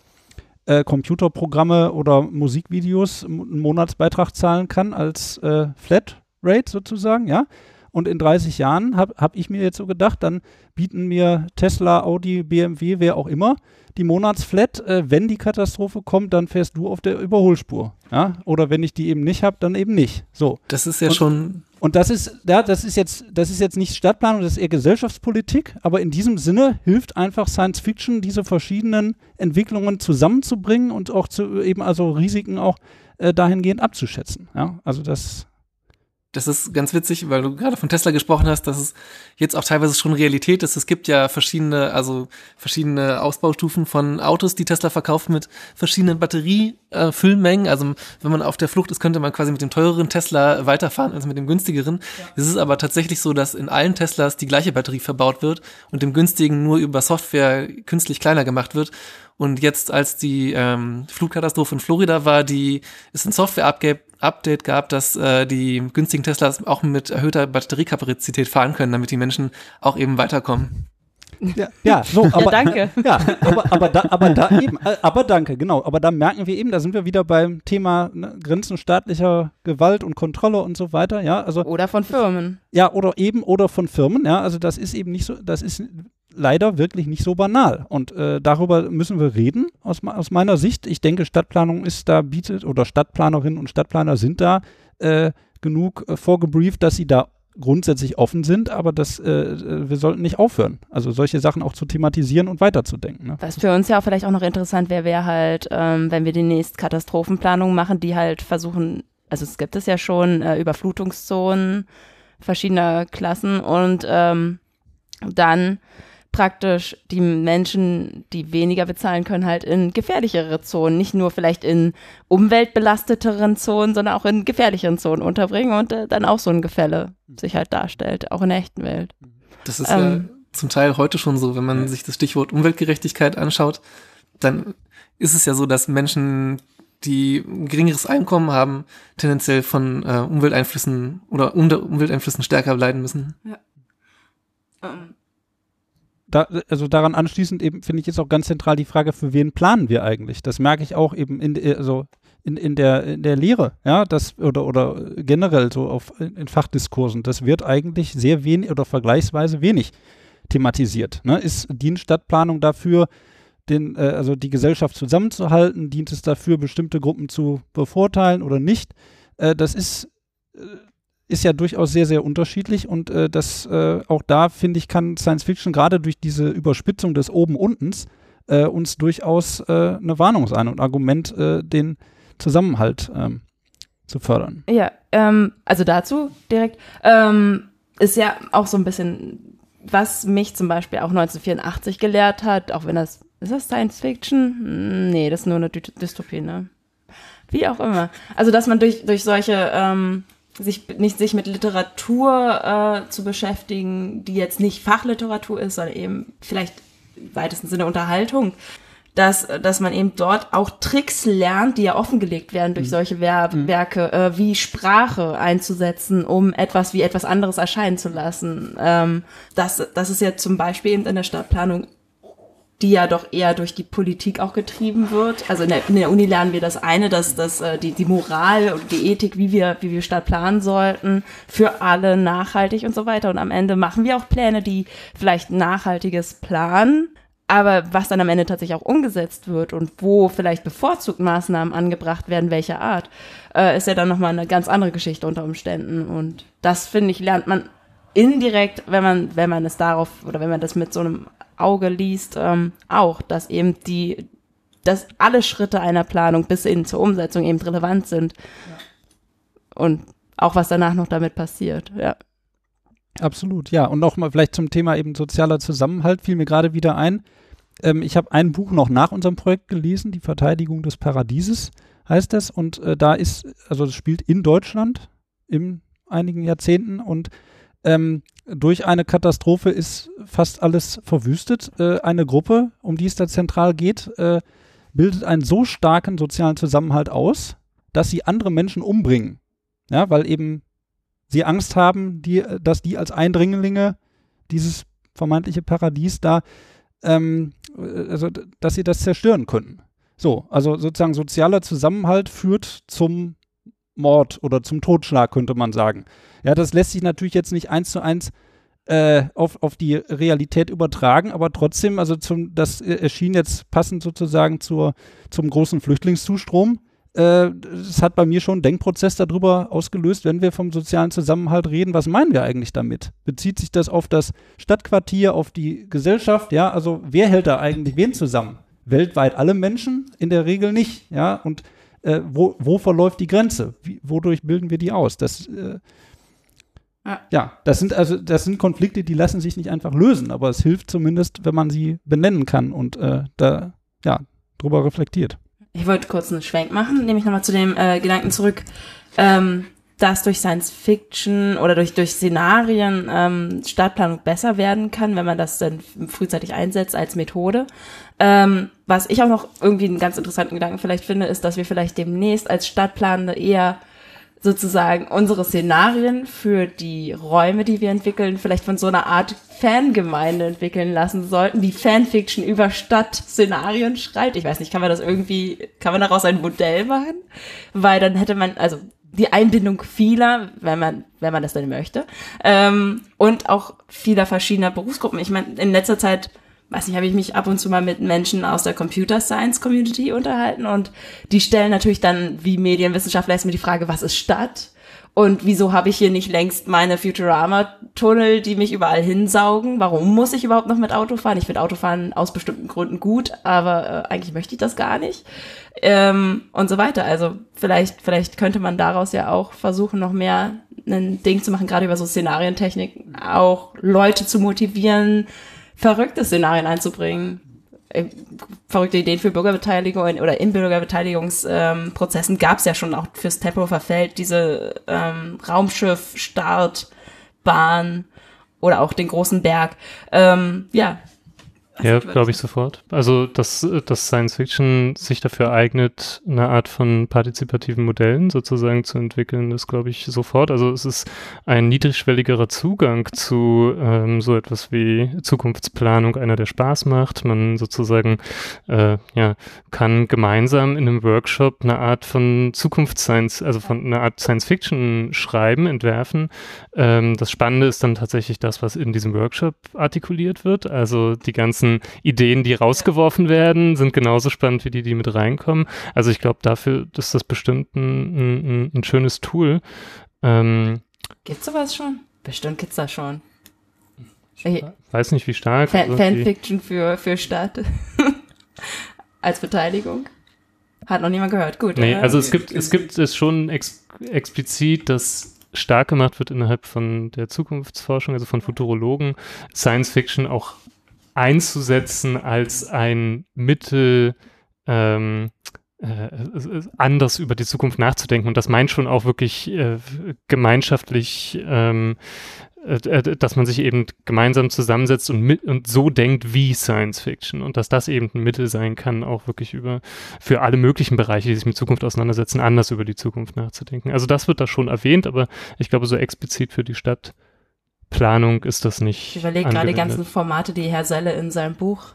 Speaker 3: äh, Computerprogramme oder Musikvideos einen Monatsbeitrag zahlen kann als äh, Flatrate sozusagen, ja. Und in 30 Jahren habe hab ich mir jetzt so gedacht, dann bieten mir Tesla, Audi, BMW, wer auch immer, die Monatsflat. Äh, wenn die Katastrophe kommt, dann fährst du auf der Überholspur. Ja? Oder wenn ich die eben nicht habe, dann eben nicht. So.
Speaker 1: Das ist ja
Speaker 3: Und-
Speaker 1: schon,
Speaker 3: Und das ist, ja, das ist jetzt, das ist jetzt nicht Stadtplanung, das ist eher Gesellschaftspolitik, aber in diesem Sinne hilft einfach Science Fiction, diese verschiedenen Entwicklungen zusammenzubringen und auch zu eben also Risiken auch äh, dahingehend abzuschätzen. Ja, also das,
Speaker 1: das ist ganz witzig, weil du gerade von Tesla gesprochen hast, dass es jetzt auch teilweise schon Realität ist. Es gibt ja verschiedene, also verschiedene Ausbaustufen von Autos, die Tesla verkauft mit verschiedenen Batteriefüllmengen. also wenn man auf der Flucht ist, könnte man quasi mit dem teureren Tesla weiterfahren als mit dem günstigeren. Es ist aber tatsächlich so, dass in allen Teslas die gleiche Batterie verbaut wird und dem günstigen nur über Software künstlich kleiner gemacht wird. Und jetzt, als die ähm, Flugkatastrophe in Florida war, die es ein Software-Update gab, dass äh, die günstigen Teslas auch mit erhöhter Batteriekapazität fahren können, damit die Menschen auch eben weiterkommen.
Speaker 3: Ja, ja so,
Speaker 2: Ja,
Speaker 3: aber,
Speaker 2: danke.
Speaker 3: Ja, aber, aber, da, aber da eben, äh, aber danke, genau. Aber da merken wir eben, da sind wir wieder beim Thema ne, Grenzen staatlicher Gewalt und Kontrolle und so weiter. Ja, also
Speaker 2: Oder von Firmen.
Speaker 3: Ja, oder eben oder von Firmen, ja, also das ist eben nicht so, das ist leider wirklich nicht so banal. Und äh, darüber müssen wir reden, aus, aus meiner Sicht. Ich denke, Stadtplanung ist da, bietet, oder Stadtplanerinnen und Stadtplaner sind da äh, genug äh, vorgebrieft, dass sie da grundsätzlich offen sind, aber das, äh, äh, wir sollten nicht aufhören. Also solche Sachen auch zu thematisieren und weiterzudenken. Ne?
Speaker 2: Was für uns ja auch vielleicht auch noch interessant wäre, wäre halt, ähm, wenn wir demnächst Katastrophenplanungen machen, die halt versuchen, also es gibt es ja schon, äh, Überflutungszonen verschiedener Klassen und ähm, dann praktisch die Menschen, die weniger bezahlen können, halt in gefährlichere Zonen, nicht nur vielleicht in umweltbelasteteren Zonen, sondern auch in gefährlicheren Zonen unterbringen und äh, dann auch so ein Gefälle sich halt darstellt, auch in der echten Welt.
Speaker 1: Das ist
Speaker 2: Ähm.
Speaker 1: ja zum Teil heute schon so, wenn man sich das Stichwort Umweltgerechtigkeit anschaut, dann ist es ja so, dass Menschen, die ein geringeres Einkommen haben, tendenziell von äh, Umwelteinflüssen oder unter Umwelteinflüssen stärker leiden müssen.
Speaker 3: Da, also daran anschließend eben finde ich jetzt auch ganz zentral die Frage, für wen planen wir eigentlich? Das merke ich auch eben in, also in, in, der, in der Lehre, ja, das oder, oder generell so auf, in, in Fachdiskursen. Das wird eigentlich sehr wenig oder vergleichsweise wenig thematisiert. Ne? Ist dient Stadtplanung dafür, den, äh, also die Gesellschaft zusammenzuhalten? Dient es dafür, bestimmte Gruppen zu bevorteilen oder nicht? Äh, das ist äh, ist ja durchaus sehr, sehr unterschiedlich und äh, das äh, auch da, finde ich, kann Science Fiction gerade durch diese Überspitzung des Oben-Untens äh, uns durchaus äh, eine Warnung sein und Argument, äh, den Zusammenhalt ähm, zu fördern.
Speaker 2: Ja, ähm, also dazu direkt, ähm, ist ja auch so ein bisschen, was mich zum Beispiel auch 1984 gelehrt hat, auch wenn das, ist das Science Fiction? Hm, Nee, das ist nur eine Dy Dystopie, ne? Wie auch immer. Also, dass man durch, durch solche, ähm, sich nicht sich mit Literatur äh, zu beschäftigen, die jetzt nicht Fachliteratur ist, sondern eben vielleicht im weitesten Sinne Unterhaltung, dass, dass man eben dort auch Tricks lernt, die ja offengelegt werden durch solche Wer Werke, äh, wie Sprache einzusetzen, um etwas wie etwas anderes erscheinen zu lassen. Ähm, das, das ist ja zum Beispiel eben in der Stadtplanung die ja doch eher durch die Politik auch getrieben wird. Also in der, in der Uni lernen wir das eine, dass, dass äh, die, die Moral und die Ethik, wie wir, wie wir Stadt planen sollten, für alle nachhaltig und so weiter. Und am Ende machen wir auch Pläne, die vielleicht nachhaltiges planen, aber was dann am Ende tatsächlich auch umgesetzt wird und wo vielleicht bevorzugt Maßnahmen angebracht werden, welcher Art, äh, ist ja dann nochmal eine ganz andere Geschichte unter Umständen. Und das, finde ich, lernt man indirekt, wenn man, wenn man es darauf oder wenn man das mit so einem Auge liest, ähm, auch, dass eben die, dass alle Schritte einer Planung bis hin zur Umsetzung eben relevant sind. Und auch was danach noch damit passiert, ja.
Speaker 3: Absolut, ja. Und nochmal vielleicht zum Thema eben sozialer Zusammenhalt fiel mir gerade wieder ein. Ähm, ich habe ein Buch noch nach unserem Projekt gelesen, Die Verteidigung des Paradieses heißt das. Und äh, da ist, also das spielt in Deutschland in einigen Jahrzehnten und ähm, durch eine Katastrophe ist fast alles verwüstet. Äh, eine Gruppe, um die es da zentral geht, äh, bildet einen so starken sozialen Zusammenhalt aus, dass sie andere Menschen umbringen. Ja, weil eben sie Angst haben, die, dass die als Eindringlinge dieses vermeintliche Paradies da, ähm, also dass sie das zerstören könnten. So, also sozusagen sozialer Zusammenhalt führt zum Mord oder zum Totschlag, könnte man sagen. Ja, das lässt sich natürlich jetzt nicht eins zu eins äh, auf, auf die Realität übertragen, aber trotzdem, also zum, das erschien jetzt passend sozusagen zur, zum großen Flüchtlingszustrom. Äh, das hat bei mir schon einen Denkprozess darüber ausgelöst, wenn wir vom sozialen Zusammenhalt reden, was meinen wir eigentlich damit? Bezieht sich das auf das Stadtquartier, auf die Gesellschaft? Ja, also wer hält da eigentlich wen zusammen? Weltweit alle Menschen? In der Regel nicht, ja, und äh, wo, wo verläuft die Grenze? Wie, wodurch bilden wir die aus? Das äh, ja. ja, das sind also das sind Konflikte, die lassen sich nicht einfach lösen, aber es hilft zumindest, wenn man sie benennen kann und äh, da ja drüber reflektiert.
Speaker 2: Ich wollte kurz einen Schwenk machen, nehme ich nochmal zu dem äh, Gedanken zurück, ähm, dass durch Science Fiction oder durch durch Szenarien ähm, Stadtplanung besser werden kann, wenn man das dann frühzeitig einsetzt als Methode. Ähm, was ich auch noch irgendwie einen ganz interessanten Gedanken vielleicht finde, ist, dass wir vielleicht demnächst als Stadtplanende eher sozusagen unsere Szenarien für die Räume, die wir entwickeln, vielleicht von so einer Art Fangemeinde entwickeln lassen sollten, die Fanfiction über Stadtszenarien schreibt. Ich weiß nicht, kann man das irgendwie, kann man daraus ein Modell machen? Weil dann hätte man, also die Einbindung vieler, wenn man, wenn man das denn möchte, ähm, und auch vieler verschiedener Berufsgruppen. Ich meine, in letzter Zeit weiß nicht, habe ich mich ab und zu mal mit Menschen aus der Computer Science Community unterhalten und die stellen natürlich dann wie Medienwissenschaftler erstmal die Frage, was ist Stadt? Und wieso habe ich hier nicht längst meine Futurama-Tunnel, die mich überall hinsaugen? Warum muss ich überhaupt noch mit Auto fahren? Ich finde Autofahren aus bestimmten Gründen gut, aber äh, eigentlich möchte ich das gar nicht. Ähm, und so weiter. Also vielleicht, vielleicht könnte man daraus ja auch versuchen, noch mehr ein Ding zu machen, gerade über so Szenarientechnik, auch Leute zu motivieren, verrückte Szenarien einzubringen. Äh, verrückte Ideen für Bürgerbeteiligung oder in Bürgerbeteiligungsprozessen ähm, gab es ja schon auch fürs Tempelhofer Feld diese ähm, Raumschiff, Start, Bahn oder auch den großen Berg. Ähm, ja,
Speaker 4: ja, glaube ich sofort. Also, dass, dass Science Fiction sich dafür eignet, eine Art von partizipativen Modellen sozusagen zu entwickeln, das glaube ich sofort. Also es ist ein niedrigschwelligerer Zugang zu ähm, so etwas wie Zukunftsplanung, einer, der Spaß macht. Man sozusagen äh, ja, kann gemeinsam in einem Workshop eine Art von Zukunftsscience, also von einer Art Science Fiction schreiben, entwerfen. Ähm, das Spannende ist dann tatsächlich das, was in diesem Workshop artikuliert wird. Also die ganzen ganzen Ideen, die rausgeworfen werden, sind genauso spannend wie die, die mit reinkommen. Also ich glaube, dafür ist das bestimmt ein, ein, ein schönes Tool. Ähm,
Speaker 2: gibt's sowas schon? Bestimmt gibt's das schon.
Speaker 4: Ich weiß nicht, wie stark.
Speaker 2: Fan Fanfiction für, für Stadt. Als Beteiligung. Hat noch niemand gehört. Gut.
Speaker 4: Nee, also es gibt, es gibt es schon ex explizit, dass stark gemacht wird innerhalb von der Zukunftsforschung, also von Futurologen, Science Fiction auch einzusetzen als ein Mittel, ähm, äh, anders über die Zukunft nachzudenken. Und das meint schon auch wirklich äh, gemeinschaftlich, ähm, äh, äh, dass man sich eben gemeinsam zusammensetzt und, mit, und so denkt wie Science Fiction. Und dass das eben ein Mittel sein kann, auch wirklich über für alle möglichen Bereiche, die sich mit Zukunft auseinandersetzen, anders über die Zukunft nachzudenken. Also das wird da schon erwähnt, aber ich glaube, so explizit für die Stadt Planung ist das nicht.
Speaker 2: Ich überlege gerade die ganzen Formate, die Herr Selle in seinem Buch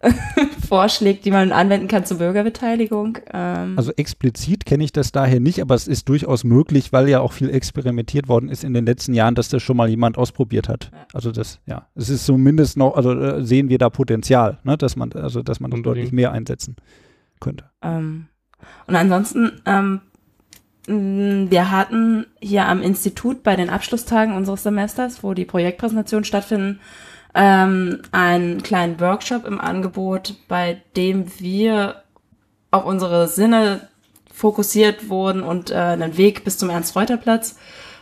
Speaker 2: vorschlägt, die man anwenden kann zur Bürgerbeteiligung.
Speaker 3: Ähm. Also explizit kenne ich das daher nicht, aber es ist durchaus möglich, weil ja auch viel experimentiert worden ist in den letzten Jahren, dass das schon mal jemand ausprobiert hat. Ja. Also das, ja, es ist zumindest noch, also äh, sehen wir da Potenzial, ne, dass man, also dass man das deutlich mehr einsetzen könnte.
Speaker 2: Ähm. Und ansonsten ähm, wir hatten hier am Institut bei den Abschlusstagen unseres Semesters, wo die Projektpräsentationen stattfinden, ähm, einen kleinen Workshop im Angebot, bei dem wir auf unsere Sinne fokussiert wurden und äh, einen Weg bis zum Ernst-Reuter-Platz,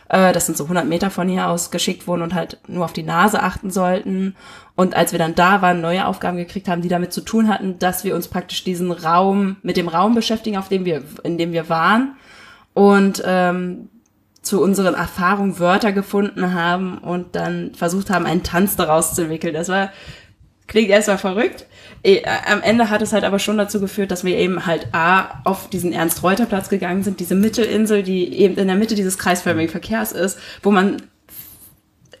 Speaker 2: äh, das sind so 100 Meter von hier aus, geschickt wurden und halt nur auf die Nase achten sollten. Und als wir dann da waren, neue Aufgaben gekriegt haben, die damit zu tun hatten, dass wir uns praktisch diesen Raum, mit dem Raum beschäftigen, auf dem wir, in dem wir waren und ähm, zu unseren Erfahrungen Wörter gefunden haben und dann versucht haben, einen Tanz daraus zu entwickeln. Das war klingt erstmal verrückt. Eh, Am Ende hat es halt aber schon dazu geführt, dass wir eben halt A, auf diesen Ernst-Reuter-Platz gegangen sind, diese Mittelinsel, die eben in der Mitte dieses kreisförmigen Verkehrs ist, wo man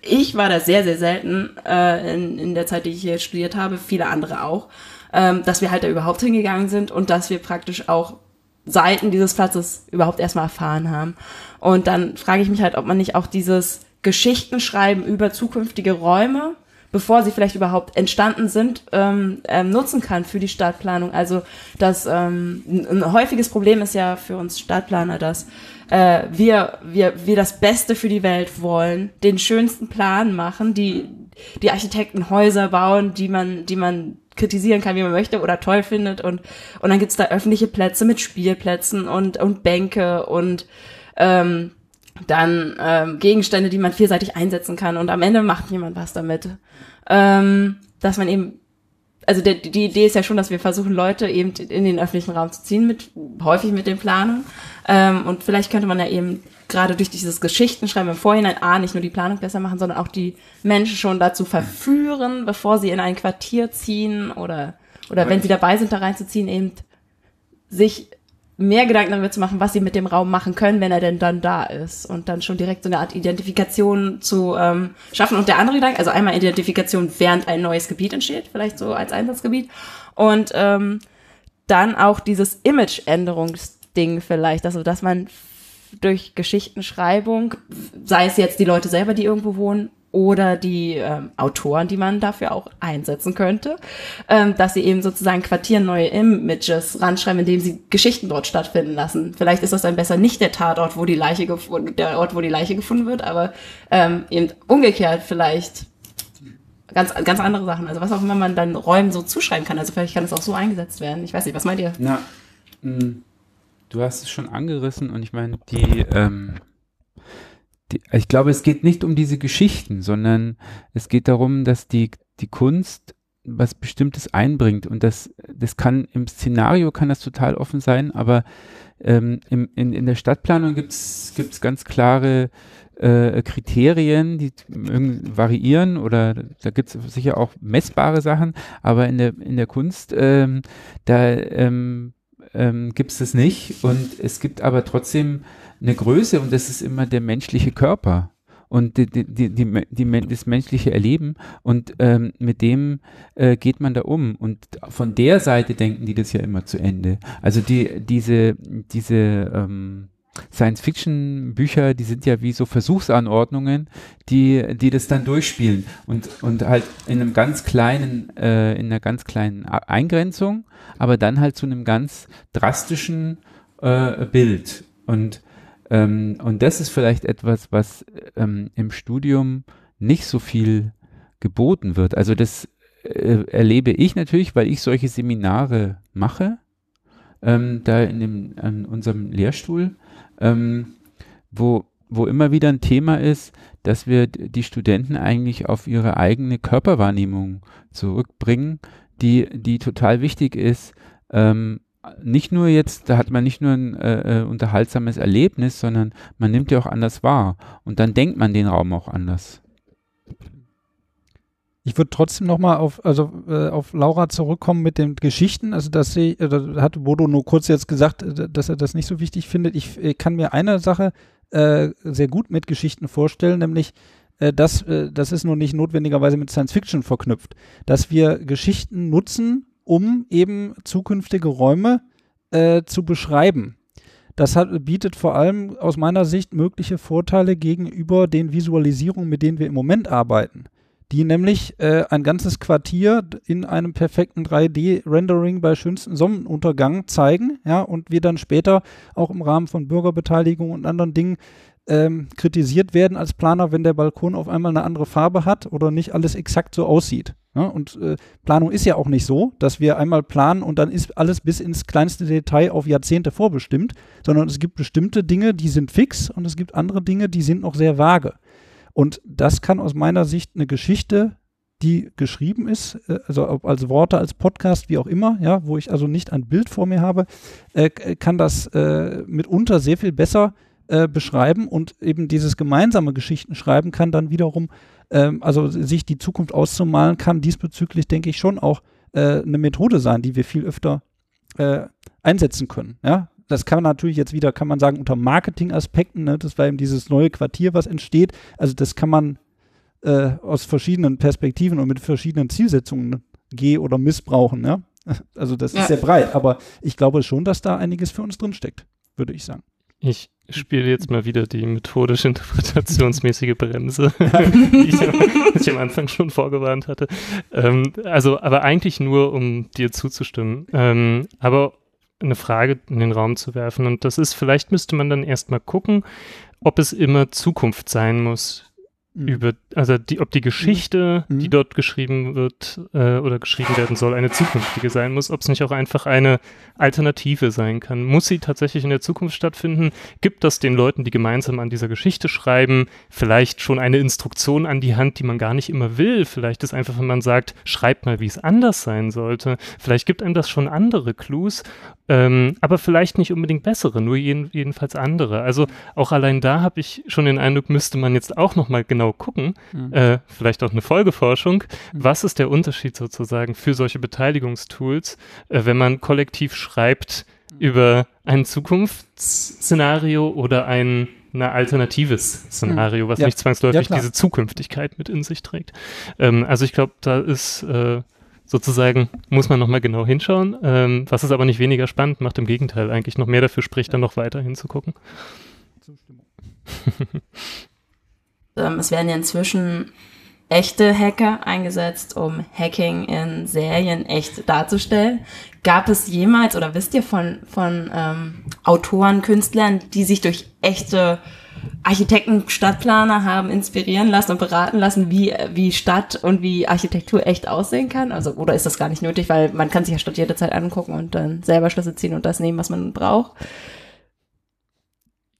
Speaker 2: ich war da sehr, sehr selten äh, in, in der Zeit, die ich hier studiert habe, viele andere auch, ähm, dass wir halt da überhaupt hingegangen sind und dass wir praktisch auch Seiten dieses Platzes überhaupt erstmal erfahren haben. Und dann frage ich mich halt, ob man nicht auch dieses Geschichtenschreiben über zukünftige Räume, bevor sie vielleicht überhaupt entstanden sind, ähm, ähm, nutzen kann für die Stadtplanung. Also das ähm, ein, häufiges Problem ist ja für uns Stadtplaner, dass äh, wir, wir, wir das Beste für die Welt wollen, den schönsten Plan machen, die, die Architekten Häuser bauen, die man, die man kritisieren kann, wie man möchte oder toll findet und und dann gibt's da öffentliche Plätze mit Spielplätzen und und Bänke und ähm, dann ähm, Gegenstände, die man vielseitig einsetzen kann und am Ende macht jemand was damit. Ähm, dass man eben, also der, die Idee ist ja schon, dass wir versuchen, Leute eben in den öffentlichen Raum zu ziehen, mit häufig mit den Planungen. Ähm, und vielleicht könnte man ja eben gerade durch dieses Geschichtenschreiben im Vorhinein A, nicht nur die Planung besser machen, sondern auch die Menschen schon dazu verführen, bevor sie in ein Quartier ziehen oder, oder wenn sie dabei sind, da reinzuziehen, eben sich mehr Gedanken darüber zu machen, was sie mit dem Raum machen können, wenn er denn dann da ist. Und dann schon direkt so eine Art Identifikation zu ähm, schaffen. Und der andere Gedanke, also einmal Identifikation, während ein neues Gebiet entsteht, vielleicht so als Einsatzgebiet. Und ähm, dann auch dieses Image-Änderungsding vielleicht, also dass man durch Geschichtenschreibung, sei es jetzt die Leute selber, die irgendwo wohnen, oder die ähm, Autoren, die man dafür auch einsetzen könnte, ähm, dass sie eben sozusagen quartierneue Images ranschreiben, indem sie Geschichten dort stattfinden lassen. Vielleicht ist das dann besser nicht der Tatort, wo die Leiche gefunden, der Ort, wo die Leiche gefunden wird, aber ähm, eben umgekehrt vielleicht ganz ganz andere Sachen. Also was auch immer man dann Räumen so zuschreiben kann. Also vielleicht kann es auch so eingesetzt werden. Ich weiß nicht, was meint ihr?
Speaker 5: Na, mh, du hast es schon angerissen und ich meine, die, ähm, die, ich glaube, es geht nicht um diese Geschichten, sondern es geht darum, dass die, die Kunst was Bestimmtes einbringt und das, das kann im Szenario kann das total offen sein, aber ähm, im, in, in der Stadtplanung gibt's gibt's ganz klare äh, Kriterien, die variieren oder da gibt's sicher auch messbare Sachen, aber in der, in der Kunst, ähm, da ähm, ähm, gibt es das nicht. Und es gibt aber trotzdem eine Größe und das ist immer der menschliche Körper und die, die, die, die, das menschliche Erleben. Und ähm, mit dem äh, geht man da um. Und von der Seite denken die das ja immer zu Ende. Also die diese diese ähm, Science-Fiction-Bücher, die sind ja wie so Versuchsanordnungen, die, die das dann durchspielen und, und halt in einem ganz kleinen, äh, in einer ganz kleinen Eingrenzung, aber dann halt zu einem ganz drastischen äh, Bild. Und, ähm, und das ist vielleicht etwas, was ähm, im Studium nicht so viel geboten wird. Also das äh, erlebe ich natürlich, weil ich solche Seminare mache, ähm, da in, dem, an unserem Lehrstuhl ähm, wo, wo immer wieder ein Thema ist, dass wir die Studenten eigentlich auf ihre eigene Körperwahrnehmung zurückbringen, die, die total wichtig ist. Ähm, nicht nur jetzt, da hat man nicht nur ein äh, äh unterhaltsames Erlebnis, sondern man nimmt ja auch anders wahr. Und dann denkt man den Raum auch anders.
Speaker 3: Ich würde trotzdem nochmal auf, also, äh, auf Laura zurückkommen mit den Geschichten. Also, dass sie, äh, hat Bodo nur kurz jetzt gesagt, äh, dass er das nicht so wichtig findet. Ich, ich kann mir eine Sache äh, sehr gut mit Geschichten vorstellen, nämlich, äh, dass, äh, das ist nur nicht notwendigerweise mit Science Fiction verknüpft, dass wir Geschichten nutzen, um eben zukünftige Räume äh, zu beschreiben. Das hat, bietet vor allem aus meiner Sicht mögliche Vorteile gegenüber den Visualisierungen, mit denen wir im Moment arbeiten die nämlich äh, ein ganzes Quartier in einem perfekten 3D-Rendering bei schönstem Sonnenuntergang zeigen, ja, und wir dann später auch im Rahmen von Bürgerbeteiligung und anderen Dingen ähm, kritisiert werden als Planer, wenn der Balkon auf einmal eine andere Farbe hat oder nicht alles exakt so aussieht. Ja, und äh, Planung ist ja auch nicht so, dass wir einmal planen und dann ist alles bis ins kleinste Detail auf Jahrzehnte vorbestimmt, sondern es gibt bestimmte Dinge, die sind fix und es gibt andere Dinge, die sind noch sehr vage. Und das kann aus meiner Sicht eine Geschichte, die geschrieben ist, äh, also als Worte, als Podcast, wie auch immer, ja, wo ich also nicht ein Bild vor mir habe, äh, kann das äh, mitunter sehr viel besser äh, beschreiben und eben dieses gemeinsame Geschichten schreiben kann dann wiederum, ähm, also sich die Zukunft auszumalen, kann diesbezüglich, denke ich, schon auch äh, eine Methode sein, die wir viel öfter äh, einsetzen können. Ja, das kann man natürlich jetzt wieder, kann man sagen, unter Marketingaspekten, ne? das war eben dieses neue Quartier, was entsteht. Also das kann man äh, aus verschiedenen Perspektiven und mit verschiedenen Zielsetzungen geh- oder missbrauchen. Ja? Also das
Speaker 2: Ja.
Speaker 3: ist sehr breit, aber ich glaube schon, dass da einiges für uns drinsteckt, würde ich sagen.
Speaker 4: Ich spiele jetzt mal wieder die methodisch interpretationsmäßige Bremse, die ich, am- die ich am Anfang schon vorgewarnt hatte. Ähm, also, aber eigentlich nur, um dir zuzustimmen. Ähm, aber eine Frage in den Raum zu werfen. Und das ist, vielleicht müsste man dann erstmal gucken, ob es immer Zukunft sein muss.
Speaker 3: Mhm.
Speaker 4: Über, also die, ob die Geschichte,
Speaker 3: Mhm.
Speaker 4: die dort geschrieben wird äh, oder geschrieben werden soll, eine zukünftige sein muss, ob es nicht auch einfach eine Alternative sein kann. Muss sie tatsächlich in der Zukunft stattfinden? Gibt das den Leuten, die gemeinsam an dieser Geschichte schreiben, vielleicht schon eine Instruktion an die Hand, die man gar nicht immer will? Vielleicht ist einfach, wenn man sagt, schreibt mal, wie es anders sein sollte. Vielleicht gibt einem das schon andere Clues, ähm, aber vielleicht nicht unbedingt bessere, nur jeden, jedenfalls andere. Also auch allein da habe ich schon den Eindruck, müsste man jetzt auch nochmal genau gucken,
Speaker 3: Mhm.
Speaker 4: äh, vielleicht auch eine Folgeforschung,
Speaker 3: Mhm.
Speaker 4: was ist der Unterschied sozusagen für solche Beteiligungstools, äh, wenn man kollektiv schreibt über ein Zukunftsszenario oder ein ein alternatives Szenario, was
Speaker 3: Ja.
Speaker 4: nicht zwangsläufig
Speaker 3: Ja,
Speaker 4: diese Zukünftigkeit mit in sich trägt. Ähm, also ich glaube, da ist äh, sozusagen, muss man nochmal genau hinschauen, ähm, was es aber nicht weniger spannend macht, im Gegenteil, eigentlich noch mehr dafür spricht, dann noch weiter hinzugucken.
Speaker 2: Ähm, es werden ja inzwischen echte Hacker eingesetzt, um Hacking in Serien echt darzustellen. Gab es jemals oder wisst ihr von, von ähm, Autoren, Künstlern, die sich durch echte Architekten, Stadtplaner haben inspirieren lassen und beraten lassen, wie, wie Stadt und wie Architektur echt aussehen kann? Also, oder ist das gar nicht nötig, weil man kann sich ja Stadt jederzeit angucken und dann selber Schlüsse ziehen und das nehmen, was man braucht?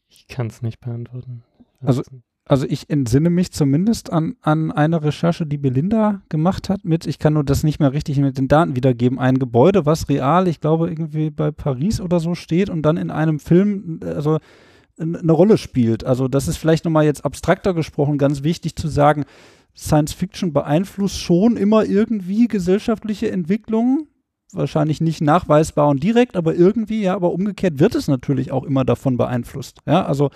Speaker 4: Ich kann es nicht beantworten.
Speaker 3: Also- Also ich entsinne mich zumindest an, an eine Recherche, die Belinda gemacht hat mit, ich kann nur das nicht mehr richtig mit den Daten wiedergeben, ein Gebäude, was real, ich glaube irgendwie bei Paris oder so steht und dann in einem Film, äh, also eine Rolle spielt. Also das ist vielleicht nochmal jetzt abstrakter gesprochen ganz wichtig zu sagen, Science Fiction beeinflusst schon immer irgendwie gesellschaftliche Entwicklungen. Wahrscheinlich nicht nachweisbar und direkt, aber irgendwie, ja, aber umgekehrt wird es natürlich auch immer davon beeinflusst. Ja, also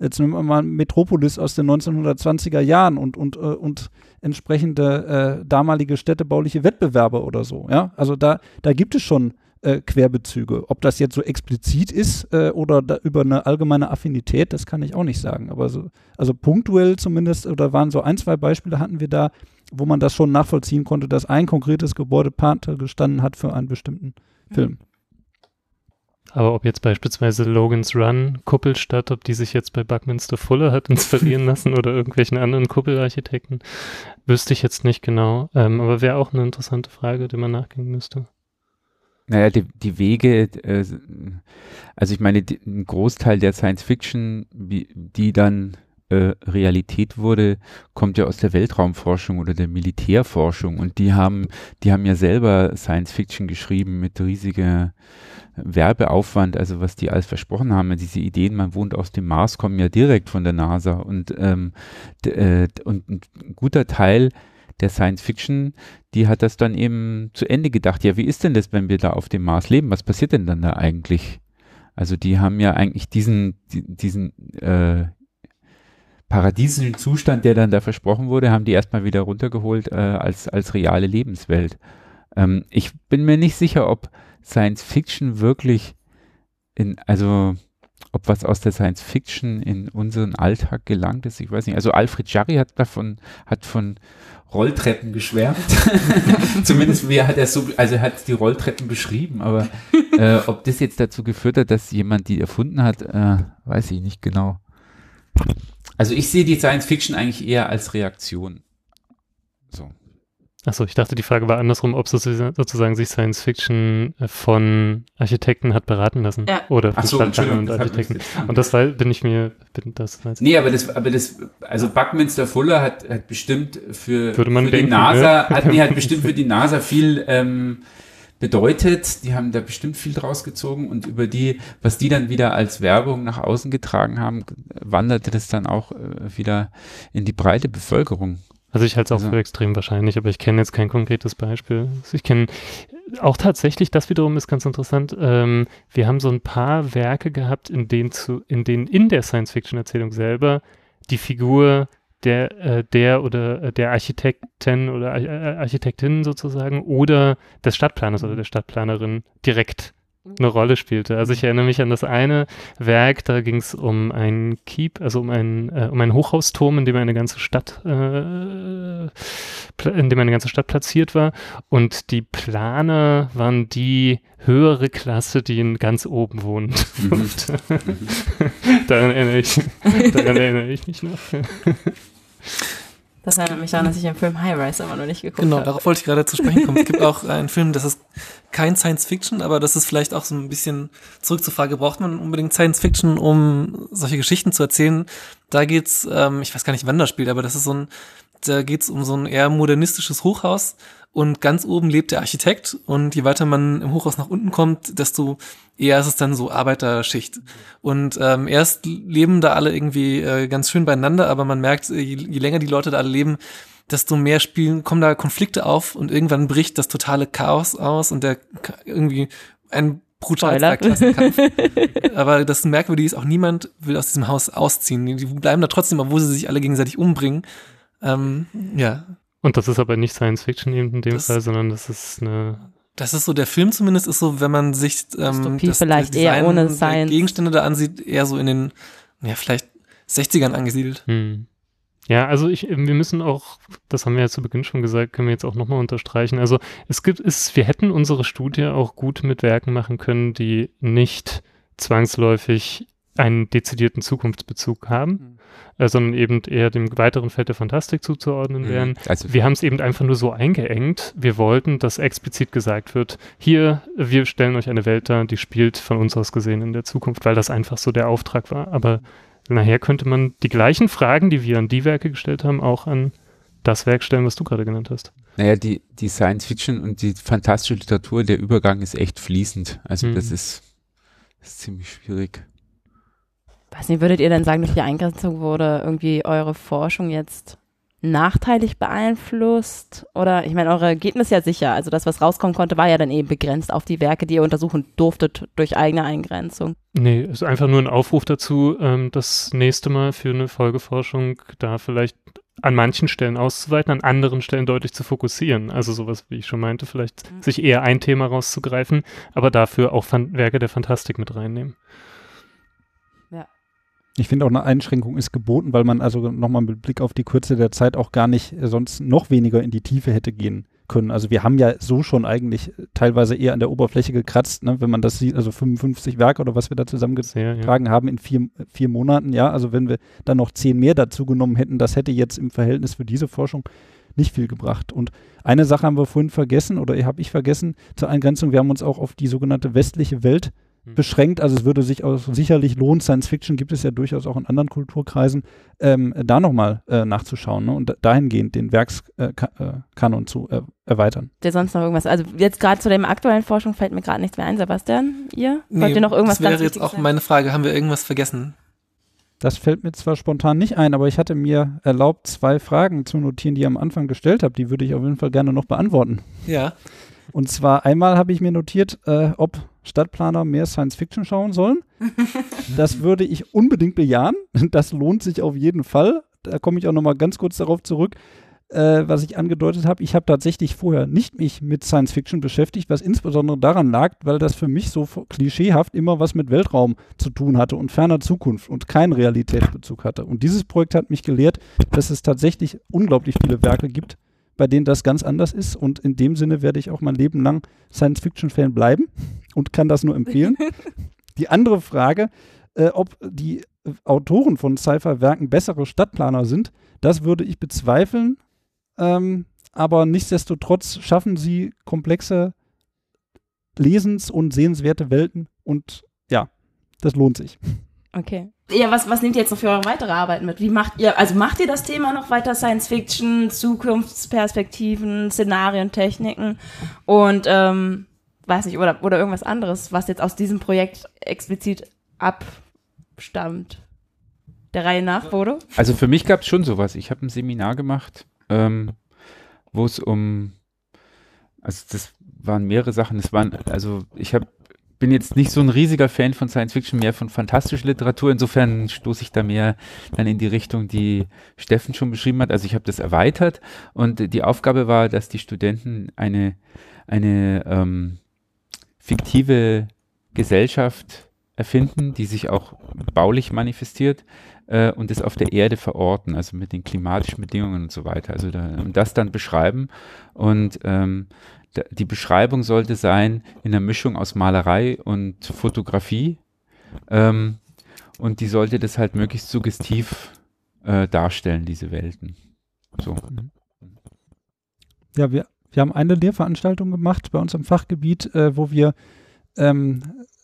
Speaker 3: Jetzt nehmen wir mal Metropolis aus den 1920er Jahren und, und, äh, und entsprechende äh, damalige städtebauliche Wettbewerbe oder so. Ja, also da, da gibt es schon äh, Querbezüge. Ob das jetzt so explizit ist äh, oder da über eine allgemeine Affinität, das kann ich auch nicht sagen. Aber so, also punktuell zumindest, oder waren so ein, zwei Beispiele hatten wir da, wo man das schon nachvollziehen konnte, dass ein konkretes Gebäude Pate gestanden hat für einen bestimmten Film.
Speaker 4: Aber ob jetzt beispielsweise Logan's Run, Kuppelstadt, ob die sich jetzt bei Buckminster Fuller hat inspirieren lassen oder irgendwelchen anderen Kuppelarchitekten, wüsste ich jetzt nicht genau. Ähm, aber wäre auch eine interessante Frage, der man nachgehen müsste.
Speaker 5: Naja, die, die Wege, äh, also ich meine, die, ein Großteil der Science Fiction, die dann äh, Realität wurde, kommt ja aus der Weltraumforschung oder der Militärforschung. Und die haben, die haben ja selber Science Fiction geschrieben mit riesiger Werbeaufwand, also was die alles versprochen haben, diese Ideen, man wohnt aus dem Mars, kommen ja direkt von der NASA. Und, ähm, äh, und ein guter Teil der Science Fiction, die hat das dann eben zu Ende gedacht. Ja, wie ist denn das, wenn wir da auf dem Mars leben? Was passiert denn dann da eigentlich? Also die haben ja eigentlich diesen, die, diesen äh, paradiesischen Zustand, der dann da versprochen wurde, haben die erstmal wieder runtergeholt äh, als, als reale Lebenswelt. Ähm, ich bin mir nicht sicher, ob Science Fiction wirklich in, also ob was aus der Science Fiction in unseren Alltag gelangt ist, ich weiß nicht. Also Alfred Jarry hat davon, hat von Rolltreppen geschwärmt. Zumindest wie hat er so, also er hat die Rolltreppen beschrieben, aber äh, ob das jetzt dazu geführt hat, dass jemand die erfunden hat, äh, weiß ich nicht genau. Also ich sehe die Science Fiction eigentlich eher als Reaktion. So.
Speaker 4: Achso, ich dachte, die Frage war andersrum, ob sozusagen sozusagen sich Science Fiction äh, von Architekten hat beraten lassen.
Speaker 2: Ja.
Speaker 4: Oder von
Speaker 5: so,
Speaker 4: Stadtplanern und Architekten. Und das war, bin ich mir, bin das als
Speaker 5: Nee, aber das, aber das, also Buckminster Fuller hat, hat bestimmt für,
Speaker 4: Würde man
Speaker 5: für
Speaker 4: denken,
Speaker 5: die NASA,
Speaker 4: ne?
Speaker 5: hat, nee, hat bestimmt für die NASA viel, ähm, bedeutet. Die haben da bestimmt viel draus gezogen und über die, was die dann wieder als Werbung nach außen getragen haben, wanderte das dann auch äh, wieder in die breite Bevölkerung.
Speaker 4: Also ich halte es auch
Speaker 5: Also-
Speaker 4: für extrem wahrscheinlich, aber ich kenne jetzt kein konkretes Beispiel. Also ich kenne auch tatsächlich, das wiederum ist ganz interessant, ähm, wir haben so ein paar Werke gehabt, in denen, zu, in denen in der Science-Fiction-Erzählung selber die Figur der, äh, der oder äh, der Architektin oder Ar Architektin sozusagen oder des Stadtplaners oder der Stadtplanerin direkt eine Rolle spielte. Also ich erinnere mich an das eine Werk, da ging es um einen Keep, also um einen, äh, um einen Hochhausturm, in dem eine ganze Stadt, äh, in dem eine ganze Stadt platziert war. Und die Planer waren die höhere Klasse, die in ganz oben wohnt.
Speaker 5: Mhm.
Speaker 4: Und, daran erinnere ich, daran erinnere ich mich noch.
Speaker 2: Das erinnert mich daran, dass ich den Film High Rise immer noch nicht geguckt
Speaker 1: Genau,
Speaker 2: habe.
Speaker 1: darauf wollte ich gerade zu sprechen kommen. Es gibt auch einen Film, das ist kein Science Fiction, aber das ist vielleicht auch so ein bisschen zurück zur Frage, braucht man unbedingt Science Fiction, um solche Geschichten zu erzählen? Da geht's, ähm, ich weiß gar nicht, wann das spielt, aber das ist so ein, da geht's um so ein eher modernistisches Hochhaus und ganz oben lebt der Architekt und je weiter man im Hochhaus nach unten kommt, desto eher ist es dann so Arbeiterschicht. Und ähm, erst leben da alle irgendwie äh, ganz schön beieinander, aber man merkt, äh, je, je länger die Leute da alle leben, desto mehr spielen, kommen da Konflikte auf und irgendwann bricht das totale Chaos aus und der irgendwie ein brutalster. Klassenkampf. Aber das Merkwürdige ist, auch niemand will aus diesem Haus ausziehen. Die die bleiben da trotzdem, obwohl sie sich alle gegenseitig umbringen. Ähm, ja,
Speaker 4: Und das ist aber nicht Science Fiction eben in dem
Speaker 1: Das-
Speaker 4: Fall, sondern das ist eine
Speaker 1: das ist so, der Film zumindest ist so, wenn man sich ähm,
Speaker 2: Dystopie vielleicht eher ohne
Speaker 1: der
Speaker 2: Science.
Speaker 1: Gegenstände da ansieht, eher so in den, ja, vielleicht 60ern angesiedelt.
Speaker 4: Hm. Ja, also ich, wir müssen auch, das haben wir ja zu Beginn schon gesagt, können wir jetzt auch nochmal unterstreichen. Also es gibt, es, wir hätten unsere Studie auch gut mit Werken machen können, die nicht zwangsläufig einen dezidierten Zukunftsbezug haben, äh, sondern eben eher dem weiteren Feld der Fantastik zuzuordnen wären.
Speaker 5: Also
Speaker 4: Wir haben es eben einfach nur so eingeengt. Wir wollten, dass explizit gesagt wird, hier, wir stellen euch eine Welt dar, die spielt von uns aus gesehen in der Zukunft, weil das einfach so der Auftrag war. Aber nachher könnte man die gleichen Fragen, die wir an die Werke gestellt haben, auch an das Werk stellen, was du gerade genannt hast.
Speaker 5: Naja, die, die Science Fiction und die fantastische Literatur, der Übergang ist echt fließend. Also
Speaker 4: Mhm.
Speaker 5: das ist, ist ziemlich schwierig.
Speaker 2: Weiß nicht, würdet ihr denn sagen, durch die Eingrenzung wurde irgendwie eure Forschung jetzt nachteilig beeinflusst? Oder, ich meine, eure Ergebnisse ja sicher. Also das, was rauskommen konnte, war ja dann eben begrenzt auf die Werke, die ihr untersuchen durftet durch eigene Eingrenzung.
Speaker 4: Nee, es ist einfach nur ein Aufruf dazu, ähm, das nächste Mal für eine Folgeforschung da vielleicht an manchen Stellen auszuweiten, an anderen Stellen deutlich zu fokussieren. Also sowas, wie ich schon meinte, vielleicht
Speaker 2: Mhm.
Speaker 4: sich eher ein Thema rauszugreifen, aber dafür auch Fan Werke der Fantastik mit reinnehmen.
Speaker 3: Ich finde auch eine Einschränkung ist geboten, weil man also nochmal mit Blick auf die Kürze der Zeit auch gar nicht äh, sonst noch weniger in die Tiefe hätte gehen können. Also wir haben ja so schon eigentlich äh, teilweise eher an der Oberfläche gekratzt, ne, wenn man das sieht, also 55 Werke oder was wir da zusammengetragen
Speaker 4: Sehr, ja.
Speaker 3: haben in vier, vier Monaten, ja, also wenn wir dann noch zehn mehr dazu genommen hätten, das hätte jetzt im Verhältnis für diese Forschung nicht viel gebracht. Und eine Sache haben wir vorhin vergessen oder habe ich vergessen zur Eingrenzung, wir haben uns auch auf die sogenannte westliche Welt
Speaker 4: Hm.
Speaker 3: Beschränkt. Also es würde sich auch sicherlich lohnen, Science Fiction gibt es ja durchaus auch in anderen Kulturkreisen, ähm, da nochmal äh, nachzuschauen ne? und da- dahingehend den Werkskanon äh, zu äh, erweitern.
Speaker 2: Ihr sonst noch irgendwas? Also jetzt gerade zu dem aktuellen Forschung fällt mir gerade nichts mehr ein. Sebastian, ihr? Wollt ihr noch irgendwas
Speaker 1: das wäre jetzt auch meine Frage, haben wir irgendwas vergessen?
Speaker 3: Das fällt mir zwar spontan nicht ein, aber ich hatte mir erlaubt, zwei Fragen zu notieren, die ihr am Anfang gestellt habt. Die würde ich auf jeden Fall gerne noch beantworten.
Speaker 1: Ja.
Speaker 3: Und zwar einmal habe ich mir notiert, äh, ob Stadtplaner mehr Science Fiction schauen sollen. das würde ich unbedingt bejahen. Das lohnt sich auf jeden Fall. Da komme ich auch noch mal ganz kurz darauf zurück, äh, was ich angedeutet habe. Ich habe tatsächlich vorher nicht mich mit Science Fiction beschäftigt, was insbesondere daran lag, weil das für mich so klischeehaft immer was mit Weltraum zu tun hatte und ferner Zukunft und keinen Realitätsbezug hatte. Und dieses Projekt hat mich gelehrt, dass es tatsächlich unglaublich viele Werke gibt, bei denen das ganz anders ist. Und in dem Sinne werde ich auch mein Leben lang Science-Fiction-Fan bleiben und kann das nur empfehlen. die andere Frage, äh, ob die äh, Autoren von Sci-Fi-Werken bessere Stadtplaner sind, das würde ich bezweifeln. Ähm, aber nichtsdestotrotz schaffen sie komplexe, lesens- und sehenswerte Welten. Und ja, das lohnt sich.
Speaker 2: Okay. Ja, was, was nehmt ihr jetzt noch für eure weitere Arbeit mit? Wie macht ihr, also macht ihr das Thema noch weiter Science Fiction, Zukunftsperspektiven, Szenarien, Techniken? Und ähm, weiß nicht, oder, oder irgendwas anderes, was jetzt aus diesem Projekt explizit abstammt. Der Reihe nach, Bodo?
Speaker 5: Also für mich gab es schon sowas. Ich habe ein Seminar gemacht, ähm, wo es um, also das waren mehrere Sachen. Es waren, also ich habe bin jetzt nicht so ein riesiger Fan von Science Fiction, mehr von fantastischer Literatur. Insofern stoße ich da mehr dann in die Richtung, die Steffen schon beschrieben hat. Also ich habe das erweitert und die Aufgabe war, dass die Studenten eine, eine ähm, fiktive Gesellschaft erfinden, die sich auch baulich manifestiert äh, und es auf der Erde verorten, also mit den klimatischen Bedingungen und so weiter. Also da, und das dann beschreiben und ähm, die Beschreibung sollte sein in der Mischung aus Malerei und Fotografie. Ähm, und die sollte das halt möglichst suggestiv äh, darstellen, diese Welten. So.
Speaker 3: Ja, wir, wir haben eine Lehrveranstaltung gemacht bei uns im Fachgebiet, äh, wo wir ähm,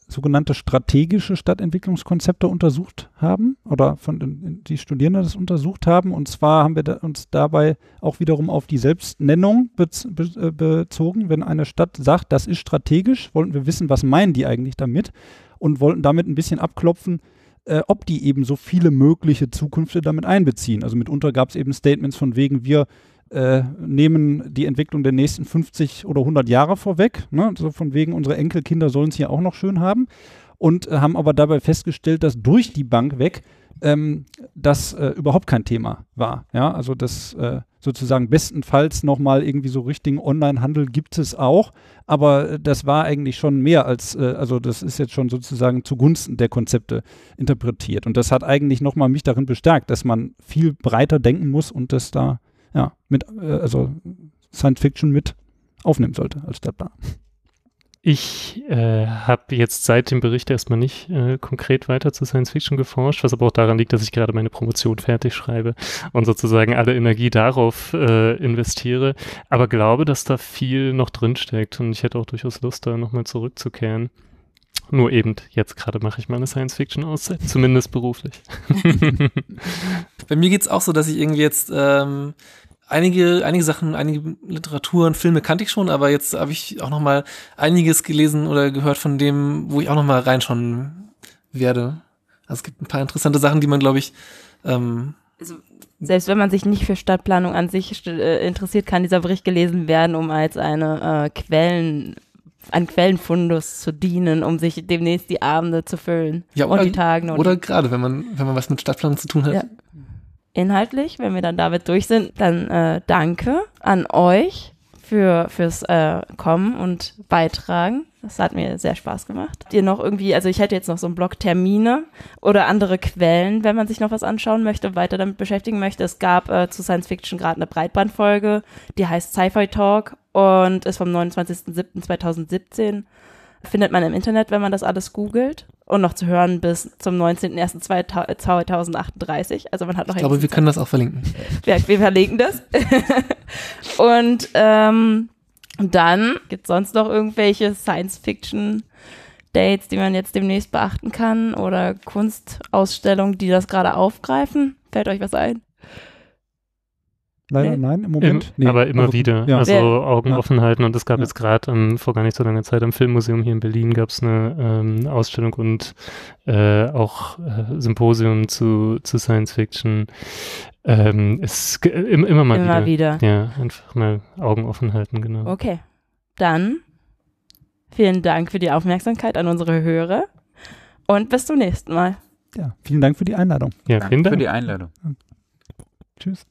Speaker 3: sogenannte strategische Stadtentwicklungskonzepte untersucht haben oder von die Studierenden das untersucht haben. Und zwar haben wir da, uns dabei auch wiederum auf die Selbstnennung bez, be, äh, bezogen. Wenn eine Stadt sagt, das ist strategisch, wollten wir wissen, was meinen die eigentlich damit und wollten damit ein bisschen abklopfen, äh, ob die eben so viele mögliche Zukünfte damit einbeziehen. Also mitunter gab es eben Statements von wegen, wir äh, nehmen die Entwicklung der nächsten 50 oder 100 Jahre vorweg. Ne? So von wegen, unsere Enkelkinder sollen es hier auch noch schön haben. Und äh, haben aber dabei festgestellt, dass durch die Bank weg ähm, das äh, überhaupt kein Thema war. Ja, also das äh, sozusagen bestenfalls nochmal irgendwie so richtigen Online-Handel gibt es auch, aber äh, das war eigentlich schon mehr als, äh, also das ist jetzt schon sozusagen zugunsten der Konzepte interpretiert. Und das hat eigentlich nochmal mich darin bestärkt, dass man viel breiter denken muss und das da ja, mit, äh, also Science Fiction mit aufnehmen sollte als Stadtplan.
Speaker 4: Ich äh, habe jetzt seit dem Bericht erstmal nicht äh, konkret weiter zu Science Fiction geforscht, was aber auch daran liegt, dass ich gerade meine Promotion fertig schreibe und sozusagen alle Energie darauf äh, investiere. Aber glaube, dass da viel noch drinsteckt und ich hätte auch durchaus Lust, da nochmal zurückzukehren. Nur eben, jetzt gerade mache ich meine Science-Fiction-Auszeit, zumindest beruflich.
Speaker 1: Bei mir geht's auch so, dass ich irgendwie jetzt ähm, einige, einige Sachen, einige Literaturen, Filme kannte ich schon, aber jetzt habe ich auch noch mal einiges gelesen oder gehört von dem, wo ich auch noch mal reinschauen werde. Also es gibt ein paar interessante Sachen, die man, glaube ich, ähm,
Speaker 2: also, selbst wenn man sich nicht für Stadtplanung an sich äh, interessiert, kann dieser Bericht gelesen werden, um als eine äh, Quellen an Quellenfundus zu dienen, um sich demnächst die Abende zu füllen
Speaker 1: ja, oder,
Speaker 2: und die Tage.
Speaker 1: Oder gerade, wenn man, wenn man was mit Stadtplanung zu tun hat. Ja.
Speaker 2: Inhaltlich, wenn wir dann damit durch sind, dann äh, danke an euch für fürs äh, Kommen und Beitragen. Das hat mir sehr Spaß gemacht. Habt ihr noch irgendwie, also ich hätte jetzt noch so einen Blog Termine oder andere Quellen, wenn man sich noch was anschauen möchte, weiter damit beschäftigen möchte. Es gab äh, zu Science Fiction gerade eine Breitbandfolge, die heißt Sci-Fi Talk und ist vom 29.07.2017. Findet man im Internet, wenn man das alles googelt. Und noch zu hören bis zum 19.01.2038. Also man hat noch
Speaker 1: Ich glaube, wir können das auch verlinken.
Speaker 2: Ja, wir verlinken das. und ähm, dann gibt es sonst noch irgendwelche Science-Fiction-Dates, die man jetzt demnächst beachten kann oder Kunstausstellungen, die das gerade aufgreifen? Fällt euch was ein?
Speaker 3: Leider nein, im Moment.
Speaker 4: Im, nee, aber immer also, wieder. Ja. Also Augen ja. offen halten. Und es gab ja. jetzt gerade um, vor gar nicht so langer Zeit am Filmmuseum hier in Berlin gab es eine ähm, Ausstellung und äh, auch äh, Symposium zu, zu Science Fiction. Ähm, es im, immer mal
Speaker 2: immer wieder.
Speaker 4: wieder. Ja, einfach mal Augen offen halten, genau.
Speaker 2: Okay. Dann vielen Dank für die Aufmerksamkeit an unsere Hörer und bis zum nächsten Mal.
Speaker 3: Ja, vielen Dank für die Einladung.
Speaker 5: Ja, vielen Dank für die Einladung.
Speaker 3: Tschüss.